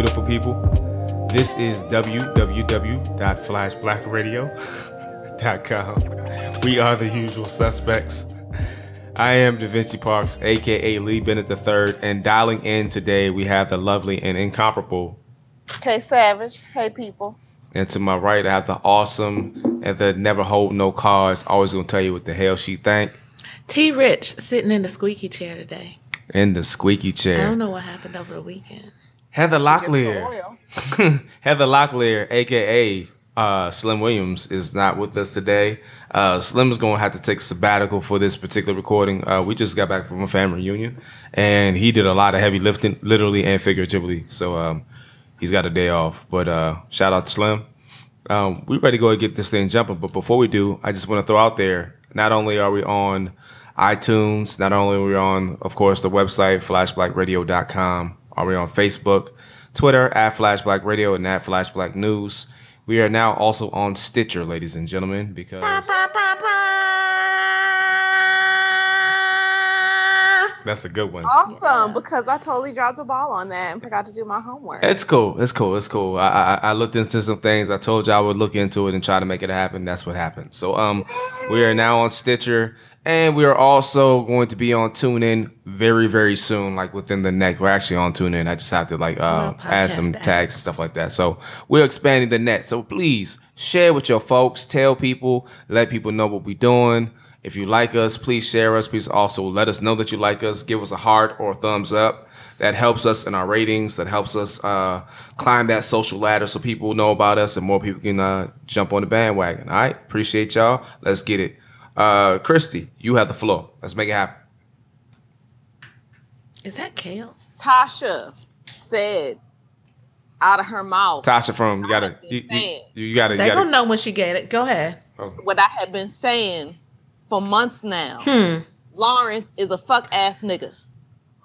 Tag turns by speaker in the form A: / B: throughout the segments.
A: Beautiful people. This is www.flashblackradio.com. We are the usual suspects. I am Da Vinci Parks, aka Lee Bennett III, and dialing in today we have the lovely and incomparable.
B: K Savage. Hey people.
A: And to my right, I have the awesome and the never hold no cards. Always gonna tell you what the hell she think.
C: T Rich sitting in the squeaky chair today.
A: In the squeaky chair.
C: I don't know what happened over the weekend.
A: Heather Locklear. Heather Locklear, aka uh, Slim Williams, is not with us today. Uh, Slim is going to have to take sabbatical for this particular recording. Uh, we just got back from a family reunion, and he did a lot of heavy lifting, literally and figuratively. So um, he's got a day off. But uh, shout out to Slim. Um, we ready to go and get this thing jumping. But before we do, I just want to throw out there: not only are we on iTunes, not only are we on, of course, the website flashblackradio.com, are we on Facebook, Twitter at Flashblack Radio and at Flashblack News. We are now also on Stitcher, ladies and gentlemen, because that's a good one.
B: Awesome, because I totally dropped the ball on that and forgot to do my homework.
A: It's cool. It's cool. It's cool. I, I I looked into some things. I told you I would look into it and try to make it happen. That's what happened. So um, we are now on Stitcher, and we are also going to be on TuneIn very very soon. Like within the next, we're actually on TuneIn. I just have to like uh, add some
C: app.
A: tags and stuff like that. So we're expanding the net. So please share with your folks. Tell people. Let people know what we're doing. If you like us, please share us. Please also let us know that you like us. Give us a heart or a thumbs up. That helps us in our ratings. That helps us uh, climb that social ladder so people know about us and more people can uh, jump on the bandwagon. All right. Appreciate y'all. Let's get it. Uh, Christy, you have the floor. Let's make it happen.
C: Is that kale?
B: Tasha said out of her mouth
A: Tasha from you gotta you, you, you gotta you
C: They
A: gotta
C: gonna know when she get it. Go ahead.
B: what I have been saying for months now.
C: Hmm.
B: Lawrence is a fuck ass nigga.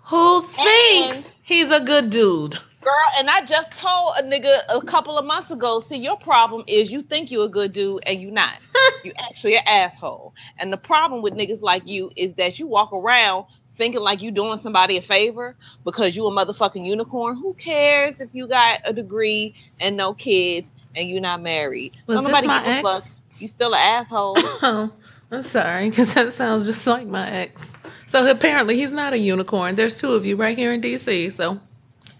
C: Who thinks he's a good dude?
B: Girl, and I just told a nigga a couple of months ago, see, your problem is you think you're a good dude and you're not. you actually an asshole. And the problem with niggas like you is that you walk around thinking like you doing somebody a favor because you a motherfucking unicorn. Who cares if you got a degree and no kids and you not married?
C: Was
B: Don't
C: this
B: nobody
C: my
B: give a
C: ex?
B: fuck. You still an asshole.
C: Oh, I'm sorry, because that sounds just like my ex. So apparently he's not a unicorn. There's two of you right here in DC. So,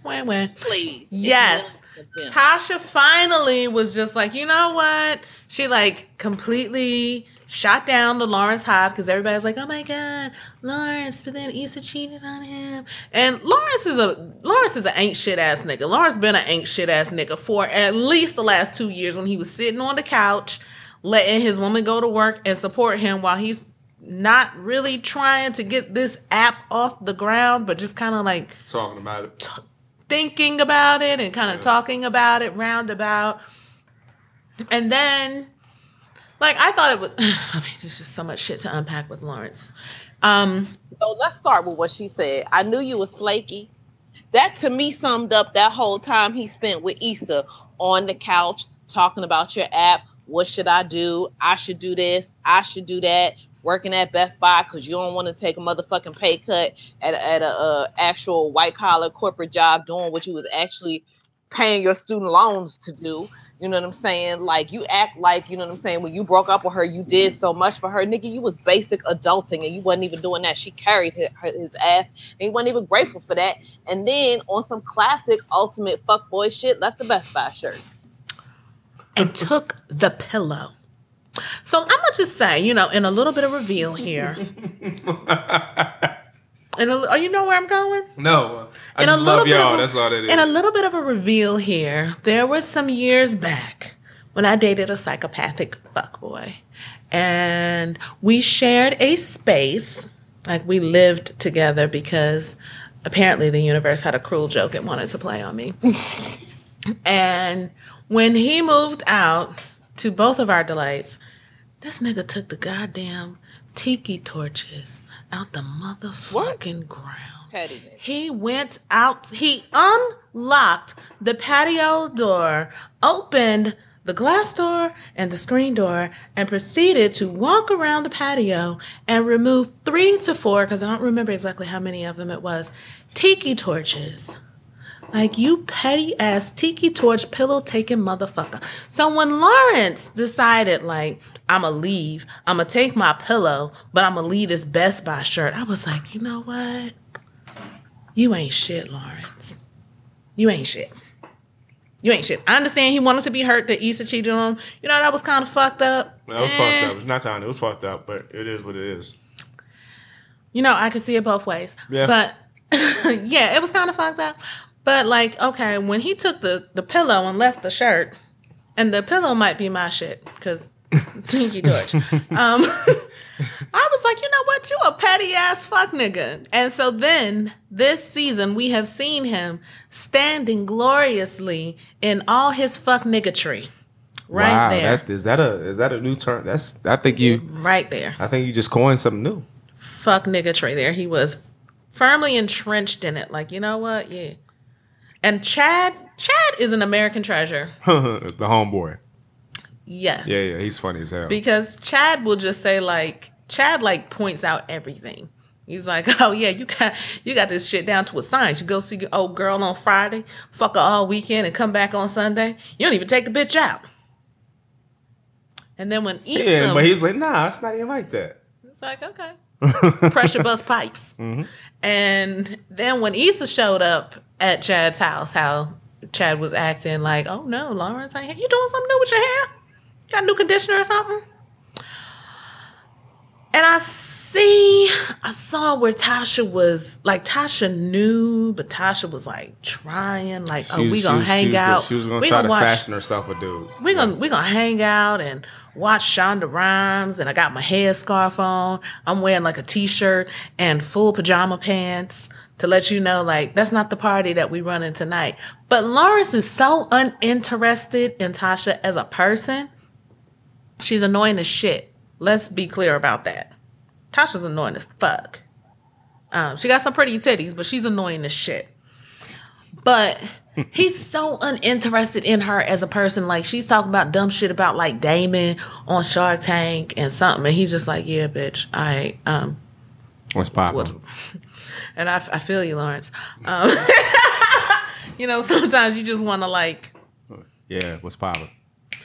C: wah wah.
B: Please.
C: Yes. Tasha finally was just like, you know what? She like completely shot down the Lawrence Hive because everybody's like, oh my god, Lawrence, but then Issa cheated on him. And Lawrence is a Lawrence is an ain't shit ass nigga. Lawrence been an ain't shit ass nigga for at least the last two years when he was sitting on the couch, letting his woman go to work and support him while he's not really trying to get this app off the ground, but just kind of like
A: talking about it.
C: Thinking about it and kind of talking about it roundabout. And then, like, I thought it was, I mean, there's just so much shit to unpack with Lawrence. Um,
B: So let's start with what she said. I knew you was flaky. That to me summed up that whole time he spent with Issa on the couch talking about your app. What should I do? I should do this. I should do that. Working at Best Buy because you don't want to take a motherfucking pay cut at, a- at a uh, actual white collar corporate job doing what you was actually paying your student loans to do. You know what I'm saying? Like you act like, you know what I'm saying, when you broke up with her, you did so much for her. Nigga, you was basic adulting and you wasn't even doing that. She carried his, his ass and he wasn't even grateful for that. And then on some classic ultimate fuckboy shit, left the Best Buy shirt.
C: and took the pillow. So I'm gonna just say, you know, in a little bit of reveal here. and oh, you know where I'm going?
A: No, I
C: In a
A: just
C: little
A: love
C: bit of
A: y'all.
C: a-
A: That's all that is.
C: In a little bit of a reveal here, there was some years back when I dated a psychopathic fuckboy. And we shared a space, like we lived together because apparently the universe had a cruel joke it wanted to play on me. and when he moved out to both of our delights, this nigga took the goddamn tiki torches out the motherfucking ground.
B: Pettiness.
C: He went out, he unlocked the patio door, opened the glass door and the screen door, and proceeded to walk around the patio and remove three to four, because I don't remember exactly how many of them it was, tiki torches. Like you petty ass tiki torch pillow taking motherfucker. So when Lawrence decided like I'ma leave, I'ma take my pillow, but I'ma leave this Best Buy shirt, I was like, you know what? You ain't shit, Lawrence. You ain't shit. You ain't shit. I understand he wanted to be hurt that Issa cheated on him. You know that was kind of fucked up.
D: That was
C: Eh.
D: fucked up. It's not time. It was fucked up, but it is what it is.
C: You know, I could see it both ways.
D: Yeah.
C: But yeah, it was kind of fucked up. But like, okay, when he took the the pillow and left the shirt, and the pillow might be my shit because Tinky Torch. um, I was like, you know what? You a petty ass fuck nigga. And so then this season we have seen him standing gloriously in all his fuck niggatry. Right
A: wow,
C: there.
A: that is that a is that a new term? That's I think you
C: right there.
A: I think you just coined something new.
C: fuck niggatry there. He was firmly entrenched in it. Like, you know what? Yeah. And Chad, Chad is an American treasure.
A: the homeboy.
C: Yes.
A: Yeah, yeah, he's funny as hell.
C: Because Chad will just say like Chad like points out everything. He's like, oh yeah, you got you got this shit down to a science. You go see your old girl on Friday, fuck her all weekend, and come back on Sunday. You don't even take the bitch out. And then when Issa,
A: yeah, but he's like, nah, it's not even like that.
C: it's like, okay. pressure bust pipes. Mm-hmm. And then when Issa showed up at Chad's house, how Chad was acting like, oh no, Lawrence, ain't here. you doing something new with your hair? Got a new conditioner or something? And I see, I saw where Tasha was like, Tasha knew, but Tasha was like trying, like, oh,
A: She-
C: we gonna hang
A: she
C: out.
A: She was gonna
C: we
A: try
C: gonna
A: to
C: watch
A: fashion herself a dude.
C: we gonna we gonna hang out and watch Shonda Rhimes and I got my headscarf on. I'm wearing like a t-shirt and full pajama pants to let you know like that's not the party that we running tonight. But Lawrence is so uninterested in Tasha as a person. She's annoying as shit. Let's be clear about that. Tasha's annoying as fuck. Um, she got some pretty titties, but she's annoying as shit. But he's so uninterested in her as a person. Like she's talking about dumb shit about like Daymond on Shark Tank and something, and he's just like, "Yeah, bitch, I um."
A: What's popping?
C: What- And I, I feel you, Lawrence. Um, you know, sometimes you just want to like,
A: Yeah, what's popping?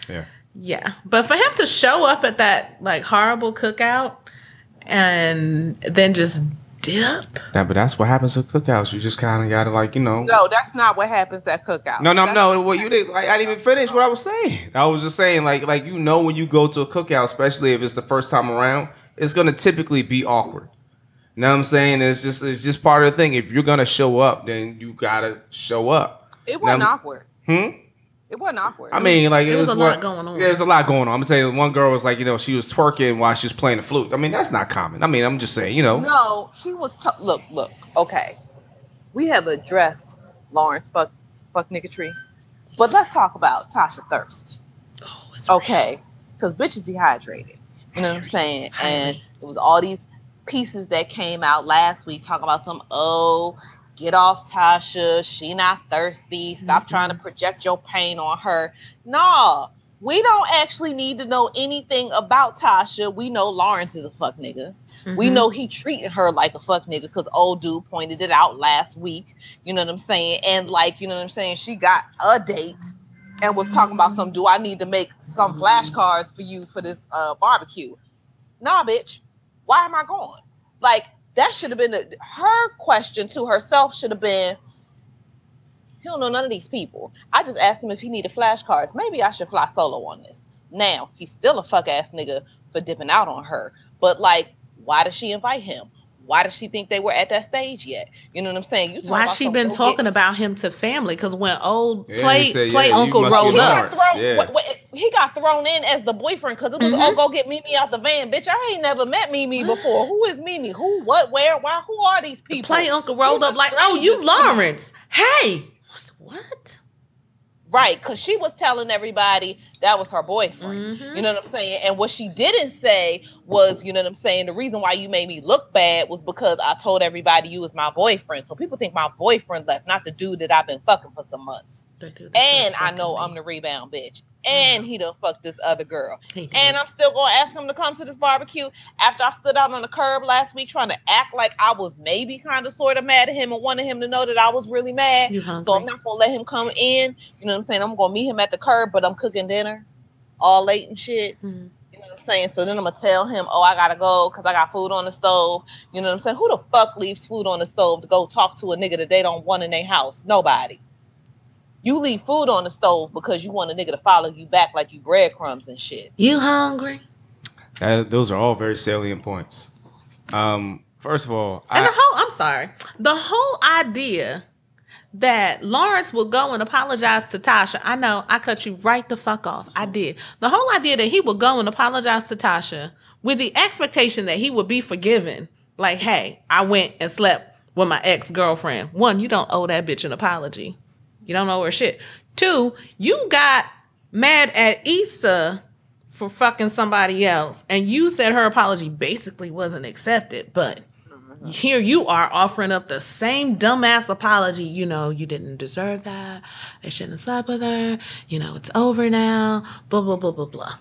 A: Yeah.
C: yeah. But for him to show up at that like horrible cookout and then just dip,
A: Yeah, but that's what happens at cookouts. You just kind of gotta like, you know.
B: No, that's not what happens at cookout.
A: No, no,
B: That's-
A: no. What you did? Like, I didn't even finish what I was saying. I was just saying, like, like you know, when you go to a cookout, especially if it's the first time around, it's gonna typically be awkward. You know what I'm saying? It's just, it's just part of the thing. If you're gonna show up, then you gotta show up.
B: It wasn't
A: Now-
B: awkward.
A: Hmm.
B: It wasn't awkward.
A: I mean, like
C: it was a
A: what-
C: lot going on.
A: Yeah, there's a lot going on. I'm saying one girl was like, you know, she was twerking while she was playing the flute. I mean, that's not common. I mean, I'm just saying, you know.
B: No, he was. T- look, look. Okay, we have addressed Lawrence fuck fuck niggatry, but let's talk about Tasha Thirst.
C: Oh, it's.
B: Okay, because bitch is dehydrated. You know what I'm saying? And it was all these pieces that came out last week talking about some oh get off Tasha, she not thirsty. Stop trying to project your pain on her. Nah, we don't actually need to know anything about Tasha. We know Lawrence is a fuck nigga. We
C: Mhm.
B: know he treated her like a fuck nigga because old dude pointed it out last week. You know what I'm saying? And like, you know what I'm saying? She got a date and was talking about some. Do I need to make some flashcards for you for this uh, barbecue? Nah, bitch. Why am I going? Like that should have been the, her question to herself. Should have been. He don't know none of these people. I just asked him if he needed flashcards. Maybe I should fly solo on this. Now he's still a fuck ass nigga for dipping out on her. But like, why did she invite him? Why does she think they were at that stage yet? You know what I'm saying? You
C: Why she been talking
B: get-
C: about him to family? Because when old
A: Yeah,
C: play
A: said,
C: play
A: yeah,
C: uncle rolled up,
A: Lawrence.
B: got, thrown,
A: yeah.
B: wait, wait, he got thrown in as the boyfriend because it was
C: Mhm.
B: oh go get Mimi out the van, bitch. I ain't never met Mimi before. Who is Mimi? Who? What? Where? Why? Who are these people?
C: play uncle rolled
B: Who
C: up like, oh, you
B: strangers to me?
C: Lawrence? Hey, like, what?
B: Right, because she was telling everybody that was her boyfriend.
C: Mhm.
B: You know what I'm saying? And what she didn't say was, you know what I'm saying, the reason why you made me look bad was because I told everybody you was my boyfriend. So people think my boyfriend left, not the dude that I've been fucking for some months.
C: They do this
B: And I know I'm the rebound bitch. And he done fucked this other girl. And I'm still gonna ask him to come to this barbecue after I stood out on the curb last week trying to act like I was maybe kind of sort of mad at him and wanted him to know that I was really mad. So I'm not gonna let him come in. You know what I'm saying? I'm gonna meet him at the curb, but I'm cooking dinner all late and shit.
C: Mhm.
B: You know what I'm saying? So then I'm gonna tell him, oh, I gotta go because I got food on the stove. You know what I'm saying? Who the fuck leaves food on the stove to go talk to a nigga that they don't want in their house? Nobody. You leave food on the stove because you want a nigga to follow you back like you breadcrumbs and shit.
C: You hungry?
A: Uh, those are all very salient points. Um, first of all,
C: And
A: I,
C: the whole, I'm sorry, the whole idea that Lawrence will go and apologize to Tasha. I know I cut you right the fuck off. I did. The whole idea that he would go and apologize to Tasha with the expectation that he would be forgiven. Like, hey, I went and slept with my ex girlfriend. One, you don't owe that bitch an apology. You don't know her shit. Two, you got mad at Issa for fucking somebody else, and you said her apology basically wasn't accepted, but here you are offering up the same dumbass apology. You know, you didn't deserve that. I shouldn't have slept with her. You know, it's over now. Blah blah blah blah blah.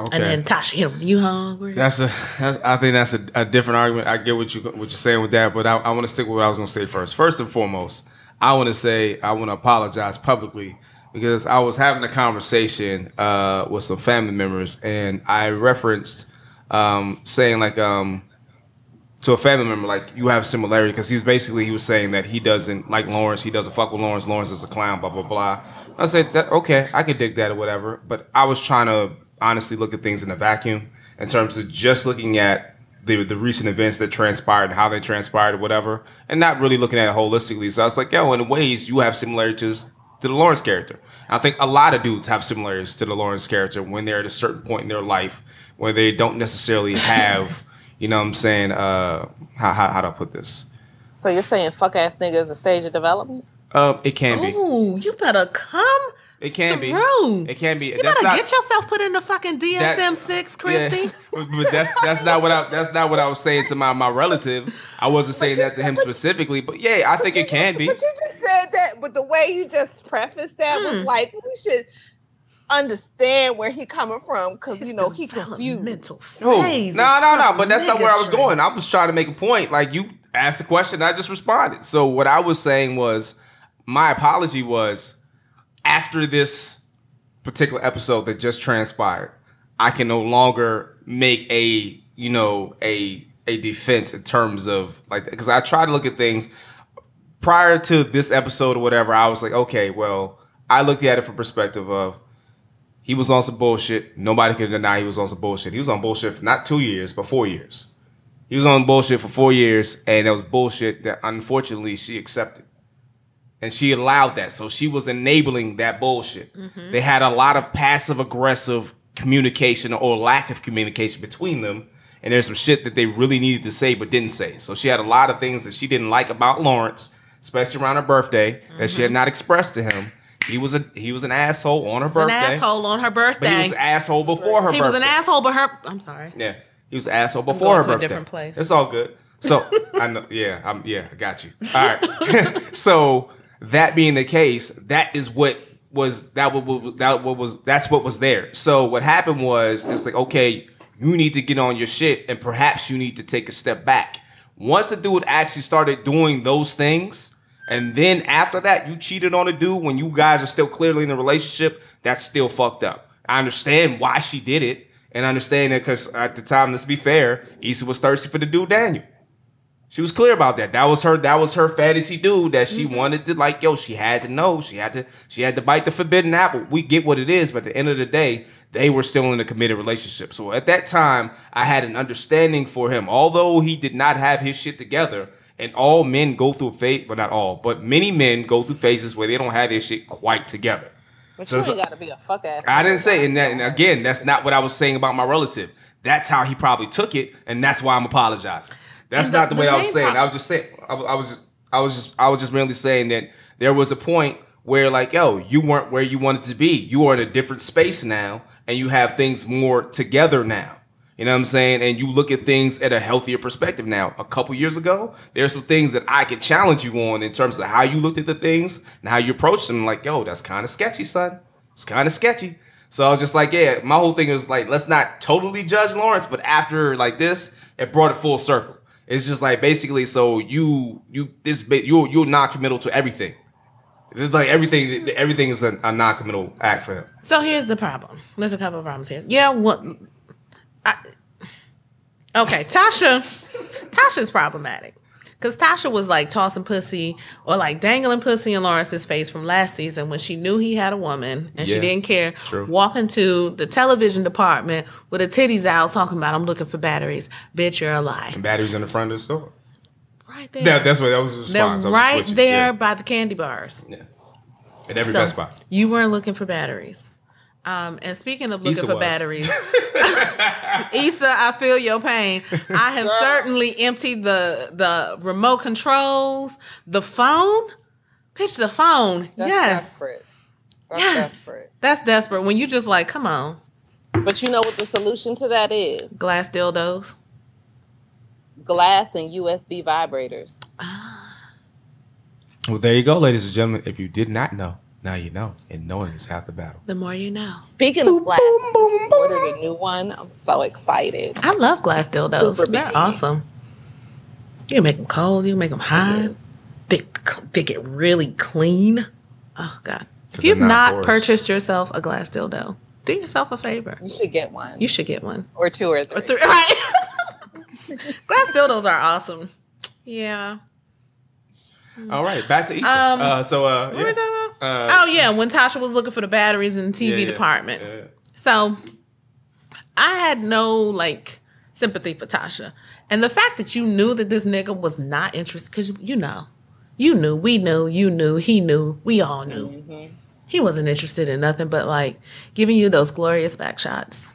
A: okay.
C: And then Tasha hit him. You hungry?
A: That's a. That's, I think that's a, a different argument. I get what you what you're saying with that, but I, I want to stick with what I was going to say first. First and foremost, I want to say I want to apologize publicly because I was having a conversation uh, with some family members, and I referenced um, saying like um, to a family member like you have similarity because he's basically he was saying that he doesn't like Lawrence, he doesn't fuck with Lawrence, Lawrence is a clown, blah blah blah. I said that okay, I could dig that or whatever, but I was trying to honestly look at things in a vacuum in terms of just looking at the the recent events that transpired and how they transpired or whatever, and not really looking at it holistically. So I was like, yo, in ways you have similarities to the Lawrence character. I think a lot of dudes have similarities to the Lawrence character when they're at a certain point in their life where they don't necessarily have, you know what I'm saying, uh, how, how, how do I put this?
B: So you're saying fuck ass nigga is a stage of development?
A: Uh, it can be.
C: Ooh, you better come
A: It can be.
C: through.
A: It can be.
C: You better get yourself put in the fucking DSM six, Christy.
A: Yeah. but but that's that's not what I that's not what I was saying to my my relative. I wasn't saying
B: you-
A: that to him
B: but-
A: specifically, but yeah, I think it can be.
B: But you just said that, but the way you just prefaced that was
C: Hmm.
B: like we should understand where he coming from because you know he confused.
C: Mental
A: No,
C: phase
A: no, no, no. But that's not where I was going. I was trying to make a point. Like you asked the question, I just responded. So what I was saying was, my apology was after this particular episode that just transpired, I can no longer make a you know a a defense in terms of like because I try to look at things prior to this episode or whatever. I was like, okay, well, I looked at it from perspective of he was on some bullshit. Nobody can deny he was on some bullshit. He was on bullshit for not two years, but four years. He was on bullshit for four years, and that was bullshit that unfortunately she accepted. And she allowed that. So she was enabling that bullshit. Mm-hmm. They had a lot of passive aggressive communication or lack of communication between them. And there's some shit that they really needed to say but didn't say. So she had a lot of things that she didn't like about Lawrence, especially around her birthday, that she had mm-hmm. not expressed to him. He was a he was an asshole on her
C: He was an
A: birthday.
C: asshole on her
A: But he was an asshole before her
C: He
A: birthday.
C: was an asshole, but her. I'm sorry.
A: Yeah, he was an asshole before her
C: to a different place.
A: It's all good. So I know. Yeah, I'm. Yeah, I got you. All right. so that being the case, that is what was that what that what was that's what was there. So what happened was it's like okay, you need to get on your shit, and perhaps you need to take a step back. Once the dude actually started doing those things. And then after that, you cheated on a dude when you guys are still clearly in a relationship. That's still fucked up. I understand why she did it, and I understand that because at the time, let's be fair, Issa was thirsty for the dude Daniel. She was clear about that. That was her. That was her fantasy dude that she mm-hmm. wanted to like. Yo, she had to know. She had to. She had to bite the forbidden apple. We get what it is, but at the end of the day, they were still in a committed relationship. So at that time, I had an understanding for him. Although he did not have his shit together, and all men go through a phase, but not all, but many men go through phases where they don't have their shit quite together.
B: But
A: So
B: you ain't got to be a fuck ass.
A: I didn't say, and, that, and again, that's not what I was saying about my relative. That's how he probably took it, and that's why I'm apologizing. That's
C: the-
A: not the,
C: the
A: way I was saying.
C: pro-
A: I was just saying. I, was- I was just, I was just, I was just merely saying that there was a point where, like, yo, you weren't where you wanted to be. You are in a different space now, and you have things more together now. You know what I'm saying? And you look at things at a healthier perspective now. A couple years ago, there's some things that I could challenge you on in terms of how you looked at the things and how you approached them. Like, yo, that's kind of sketchy, son. It's kind of sketchy. So I was just like, yeah, my whole thing is like, let's not totally judge Lawrence, but after like this, it brought it full circle. It's just like basically, so you you this you you're non-committal to everything. It's like everything everything is a, a non-committal act for him.
C: So here's the problem. There's a couple of problems here. Yeah, what? I, okay, Tasha. Tasha's problematic because Tasha was like tossing pussy or like dangling pussy in Lawrence's face from last season when she knew he had a woman and she didn't care.
A: true.
C: Walking to the television department with her titties out, talking about "I'm looking for batteries." Bitch, you're a lie.
A: And batteries in the front of the store.
C: Right there.
A: Yeah, that's what that was the
C: They're
A: response. Was
C: right there
A: Yeah.
C: by the candy bars.
A: Yeah. At every
C: So
A: Best Buy.
C: you weren't looking for batteries. Um, and speaking of looking
A: Issa
C: for
A: was.
C: batteries, Issa, I feel your pain. I have certainly emptied the the remote controls, the phone. Pitch the phone.
B: That's
C: yes,
B: desperate. That's
C: yes,
B: desperate.
C: that's desperate. When you just like, come on,
B: But you know what the solution to that is?
C: glass dildos.
B: Glass and USB vibrators.
A: Well, there you go, ladies and gentlemen. If you did not know, now you know. And knowing is half the battle.
C: The more you know.
B: Speaking of glass, I ordered a new one. I'm so excited.
C: I love glass dildos.
B: Super
C: They're
B: baby.
C: awesome. You can make them cold. You can make them hot. They they get really clean. Oh God! If you've
A: not
C: not purchased yourself a glass dildo, do yourself a favor.
B: You should get one.
C: You should get one.
B: or two or three.
C: Or three, right? glass dildos are awesome. Yeah.
A: All right, back to Issa.
C: Um,
A: uh, so, uh,
C: What were we
A: yeah.
C: talking about?
A: Uh,
C: oh yeah, when Tasha was looking for the batteries in the TV
A: yeah, yeah,
C: department.
A: yeah.
C: So I had no like sympathy for Tasha. And the fact that you knew that this nigga was not interested, because you know, you knew, we knew, you knew, he knew, we all knew. He wasn't interested in nothing but like giving you those glorious back shots.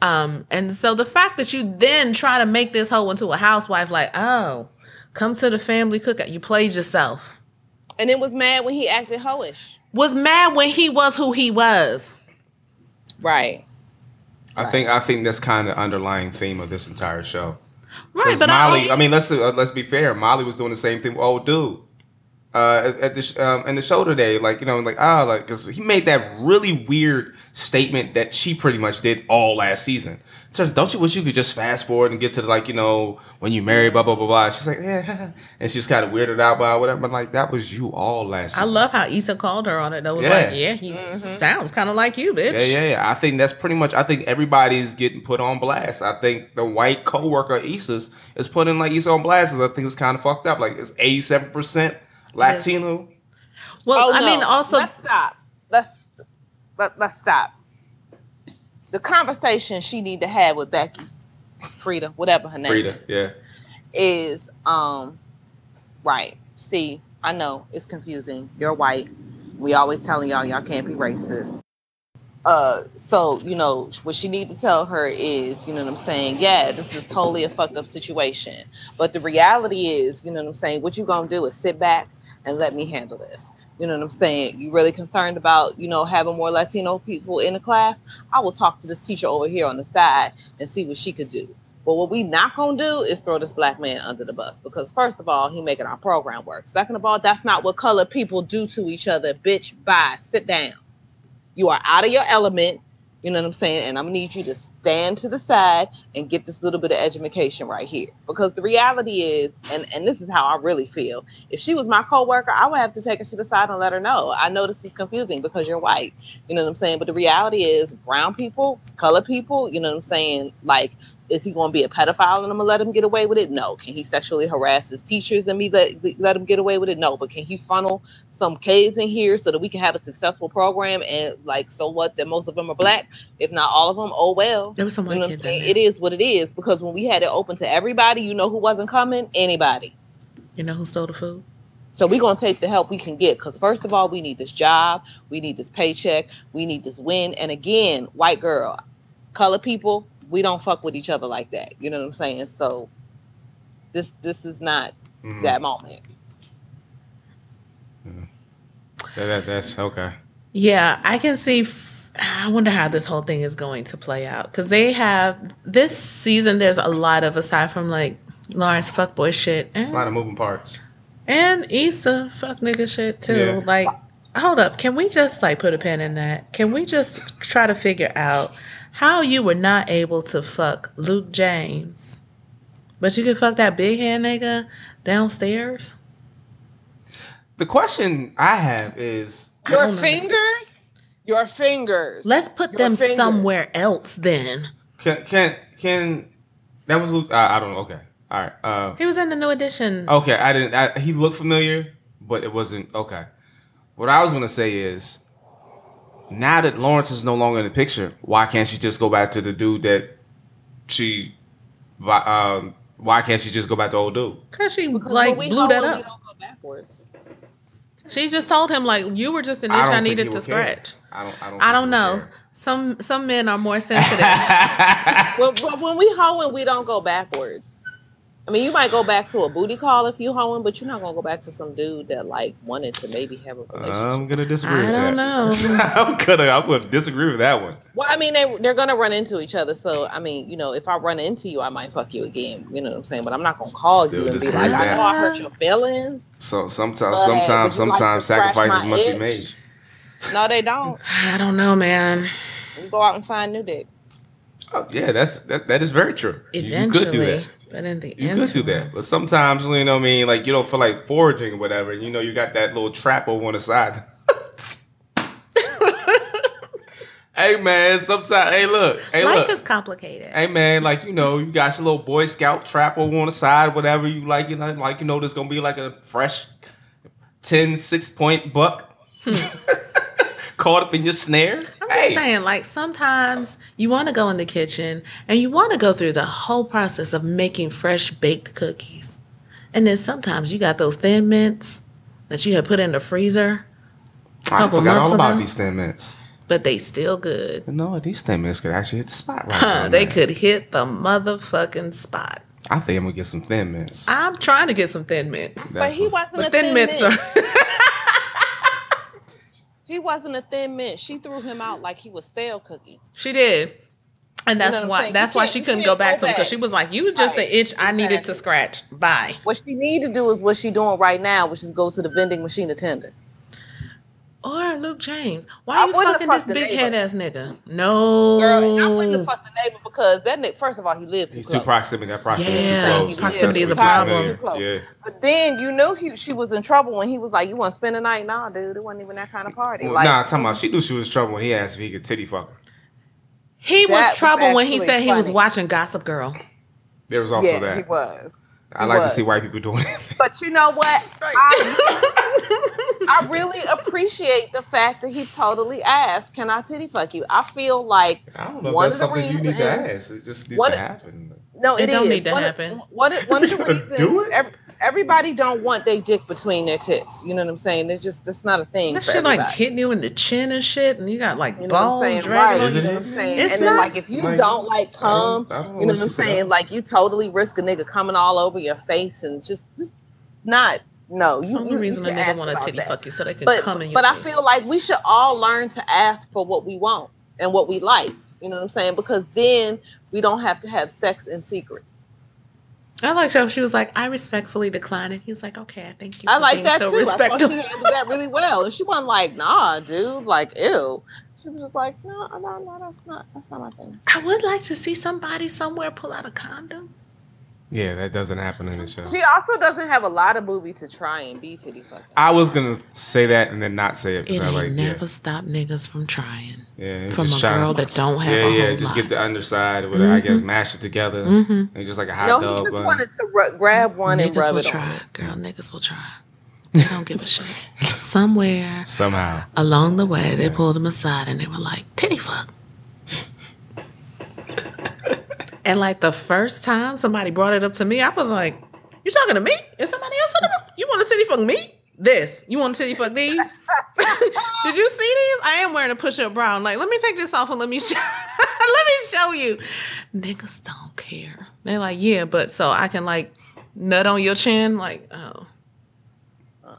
C: Um, and so the fact that you then try to make this hoe into a housewife, like, oh, come to the family cookout, you played yourself.
B: And it was mad when he acted hoish.
C: Was mad when he was who he was.
B: Right.
A: I think I think that's kind of underlying theme of this entire show.
C: Right,
A: 'Cause
C: but
A: Molly,
C: I,
A: I, mean, let's uh, let's be fair. Molly was doing the same thing with old dude. Uh, at, at the sh- um, in the show today, like you know, like ah, like because he made that really weird statement that she pretty much did all last season. So don't you wish you could just fast forward and get to the, like you know when you marry blah blah blah blah. She's like yeah, and she's kind of weirded out by whatever. But like that was you all last.
C: I love how Issa called her on it. That was
A: Yeah.
C: like, yeah, he mm-hmm. sounds kind of like you, bitch.
A: Yeah, yeah, yeah. I think that's pretty much. I think everybody's getting put on blast. I think the white coworker Issa's is putting like Issa on blast. 'cause I think it's kind of fucked up. Like it's eighty seven percent Latino.
C: Well,
B: oh,
C: I
B: no.
C: mean, also,
B: let's stop. Let's let, let's stop. The conversation she need to have with Becky, Frida, whatever her name
A: Frida, yeah.
B: is um right. See, I know it's confusing. You're white. We always telling y'all y'all can't be racist. Uh, so you know what she need to tell her is, you know what I'm saying? Yeah, this is totally a fucked up situation. But the reality is, you know what I'm saying? What you gonna do is sit back and let me handle this. You know what I'm saying? You really concerned about, you know, having more Latino people in the class? I will talk to this teacher over here on the side and see what she could do. But what we not gonna do is throw this black man under the bus because first of all, he making our program work. Second of all, that's not what colored people do to each other. Bitch, bye, sit down. You are out of your element. You know what I'm saying? And I'm gonna need you to stand to the side and get this little bit of education right here. Because the reality is, and, and this is how I really feel, if she was my coworker, I would have to take her to the side and let her know. I know this is confusing because you're white. You know what I'm saying? But the reality is brown people, color people, you know what I'm saying, like Is he going to be a pedophile and I'm gonna let him get away with it? No. Can he sexually harass his teachers and me let let him get away with it? No. But can he funnel some kids in here so that we can have a successful program? And like, so what? That most of them are black, if not all of them. Oh well.
C: There was some
B: You know
C: kids.
B: It is what it is because when we had it open to everybody, you know who wasn't coming? Anybody.
C: You know who stole the food?
B: So we're gonna take the help we can get because first of all, we need this job, we need this paycheck, we need this win. And again, white girl, color people, we don't fuck with each other like that. You know what I'm saying? So this this is not
A: Mhm.
B: that moment.
A: That- that- that's okay.
C: Yeah, I can see. F- I wonder how this whole thing is going to play out because they have this season. There's a lot of aside from like Lawrence fuckboy shit
A: It's a lot of moving parts.
C: and Issa fuck nigga shit too.
A: Yeah.
C: Like, hold up, can we just like put a pin in that? Can we just try to figure out how you were not able to fuck Luke James, but you could fuck that big hand nigga downstairs?
A: The question I have is,
B: Your
C: don't understand.
B: fingers, your fingers.
C: Let's put
B: Your
C: them
B: fingers.
C: somewhere else then.
A: can can can that was Luke? I, I don't know. Okay, all right. Uh,
C: He was in the new edition.
A: okay, I didn't. I, he looked familiar, but it wasn't okay. What I was gonna say is, now that Lawrence is no longer in the picture, why can't she just go back to the dude that she? Um, why can't she just go back to old dude?
C: Cause she
B: Because
C: like blew that up.
B: don't go backwards.
C: She just told him like you were just an
A: I
C: itch
A: don't
C: I, needed to
A: would care.
C: scratch.
A: I don't. I don't.
C: I don't know.
A: would
C: Some some men are more sensitive.
B: Well, but when we hoeing, we don't go backwards. I mean, you might go back to a booty call if you hoeing, but you're not gonna go back to some dude that like wanted to maybe have a relationship.
A: I'm gonna disagree.
C: I
A: with
C: don't
A: that. I'm gonna. I'm gonna disagree with that one.
B: Well, I mean, they they're gonna run into each other. So, I mean, you know, if I run into you, I might fuck you again. You know what I'm saying? But I'm not gonna call
A: Still
B: you and be
A: disagree
B: like,
A: with
B: I know. I hurt your feelings.
A: So sometimes,
B: But would
A: sometimes,
B: like
A: sometimes sacrifices
B: my
A: must be made.
B: No, they don't.
C: I don't know, man.
B: You go out and find new dick.
A: Oh, yeah, that's that. That is very true. You-
C: Eventually,
A: you could do that.
C: But in the
A: You
C: interim,
A: could do that, but sometimes you know, what I mean, like you don't feel like foraging or whatever. You know, you got that little trap over on the side. hey man, sometimes, hey look, hey
C: Life
A: look,
C: is complicated.
A: hey man, like you know, you got your little Boy Scout trap over on the side, whatever you like. You know, like you know, there's gonna be like a fresh 10, six point buck hmm. caught up in your snare.
C: I'm just saying, like sometimes you want to go in the kitchen and you want to go through the whole process of making fresh baked cookies, and then sometimes you got those thin mints that you had put in the freezer,
A: I forgot
C: months
A: all about
C: ago.
A: these thin mints.
C: but they still good.
A: No, these thin mints could actually hit the spot right
C: Huh,
A: now,
C: they
A: man.
C: could hit the motherfucking spot.
A: I think I'm gonna get some thin mints.
C: I'm trying to get some thin mints,
B: But he wasn't
C: but
B: a
C: thin
B: thin
C: mints
B: mint. He wasn't a thin mint. She threw him out like he was stale cookie.
C: She did. And that's
B: know
C: why that's
B: You
C: why she couldn't go back to him because she was like, You just
B: Right,
C: an itch I needed to scratch. Bye.
B: What she need to do is what she doing right now, which is go to the vending machine attendant.
C: Or Luke James. Why are you fucking this big head ass nigga? No.
B: Girl, and I wouldn't have fucked the neighbor because that nigga, first of all, he lived too
A: He's
B: close.
A: too proximity. That proximity
C: Yeah,
A: is too close.
C: proximity is a
A: That's what
C: problem.
A: you're. Yeah.
B: But then you knew he, she was in trouble when he was like, "You want to spend the night?" Nah, dude, it wasn't even that kind of party.
A: Well,
B: like,
A: nah, talking about she knew she was in trouble when he asked if he could titty fuck her.
C: He
B: That
C: was
B: was
C: trouble when he
B: actually
C: said he was watching Gossip Girl.
A: There was also
B: yeah,
A: that.
B: he was.
A: I like
B: was.
A: to see white people doing it.
B: But you know what? I, I really appreciate the fact that he totally asked, "Can I titty fuck you?" I feel like
A: I don't know if
B: One
A: that's
B: of the
A: something you need to ask. It just needs
B: One-
A: to happen.
B: no,
C: It
B: it
C: don't
B: is.
C: need to
B: one
C: happen.
B: Of, one, of- one of the
A: We
B: reasons
A: do it.
B: ev- everybody don't want their dick between their tits. You know what I'm saying? They just that's not a thing.
C: That
B: for
C: shit like
B: everybody.
C: hitting you in the chin and shit, and you got like
B: You know what
C: balls
B: saying?
C: dragging
B: Right.
C: you.
B: know what I'm saying?
C: It's
B: and then like if you
A: Like,
B: don't like come,
A: I don't- I don't
B: you know
A: what
B: what I'm
A: she said.
B: saying? Like you totally risk a nigga coming all over your face and just, just not no. You,
C: Some
B: you,
C: reason
B: you
C: a nigga want to titty
B: that.
C: fuck you so they can
B: But
C: come in your
B: but I
C: face.
B: feel like we should all learn to ask for what we want and what we like. You know what I'm saying? Because then we don't have to have sex in secret.
C: I like how she was like, I respectfully declined And He was like, okay, I thank you.
B: I like that
C: so
B: too. I thought she handled that really well. And she wasn't like, nah, dude, like, ew. She was just like, no, no, no, that's not, that's not my thing.
C: I would like to see somebody somewhere pull out a condom.
A: Yeah, that doesn't happen in the show.
B: She also doesn't have a lot of movie to try and be titty fucking.
A: I was gonna say that and then not say it
C: It
A: because I
C: ain't
A: like
C: never
A: yeah,
C: stopped niggas from trying.
A: yeah,
C: from a girl
A: to-
C: that don't have
A: yeah,
C: a
A: yeah,
C: whole
A: just
C: lot.
A: get the underside with it. I guess mash it together
C: Mhm.
A: and just like a hot
B: No,
A: dog.
B: he just
A: bun.
B: wanted to ru- grab one and
C: niggas
B: rub
C: will
B: it
C: try.
B: on.
C: Girl, niggas will try. They don't give a shit. Somewhere
A: Somehow,
C: along the way, they pulled them aside and they were like, titty fuck. And like the first time somebody brought it up to me, I was like, you talking to me? Is somebody else in the room? You want to titty fuck me? This. You want to titty fuck these? Did you see these? I am wearing a push-up bra. I'm like, let me take this off and let me show let me show you. Niggas don't care. They're like, yeah, but so I can like nut on your chin, like, oh.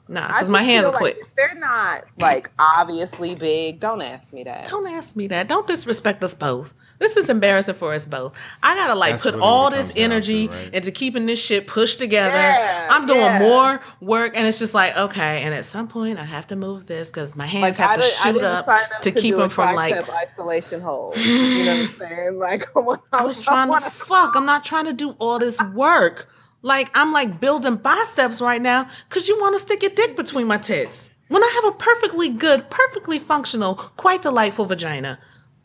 C: Nah, because my hands are
B: like
C: quick.
B: they're not like obviously big, don't ask me that.
C: Don't ask me that. Don't disrespect us both. This is embarrassing for us both. I gotta like
A: That's
C: put
A: really
C: all this energy
A: to, right?
C: into keeping this shit pushed together.
B: Yeah,
C: I'm doing
B: yeah.
C: more work, and it's just like okay. And at some point, I have to move this because my hands have
B: I
C: to
B: did-
C: shoot up
B: sign
C: to, keep them from like.
B: tricep isolation hold. You know what I'm saying? Like
C: I was trying to
B: wanna-
C: fuck. I'm not trying to do all this work. Like I'm like building biceps right now because you want to stick your dick between my tits. When I have a perfectly good, perfectly functional, quite delightful vagina,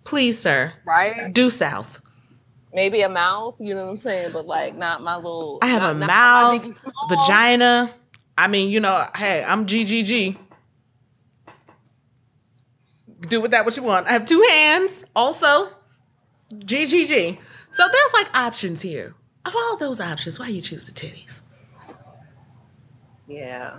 C: please, sir,
B: right?
C: due south.
B: Maybe a mouth. You know what I'm saying? But like not my little.
C: I have
B: not-
C: a
B: not
C: mouth, vagina. I mean, you know, hey, I'm GGG. Do with that what you want. I have two hands, also GGG. So there's like options here. Of all those options, why you choose the titties?
B: Yeah.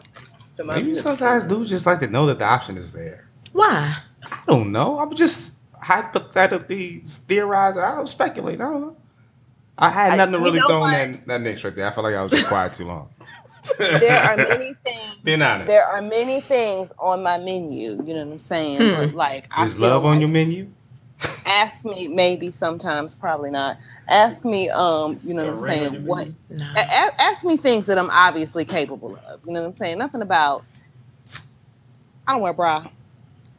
B: The
A: maybe sometimes dudes just like to know that the option is there.
C: Why?
A: I don't know. I'm just hypothetically theorizing. I don't speculate. I don't know. I had
B: I-
A: nothing to really
B: know
A: throw in that, that mix right there. I felt like I was just quiet too long.
B: There are many things.
A: Being honest.
B: There are many things on my menu. You know what I'm saying?
C: Hmm.
B: Like, I
A: Is
B: feel
A: love on
B: like-
A: your menu?
B: Ask me, maybe sometimes, probably not. Ask me, um, you know what I'm
D: A ring on
B: saying? What?
C: No.
B: a- a- ask me things that I'm obviously capable of. You know what I'm saying? Nothing about. I don't wear a bra.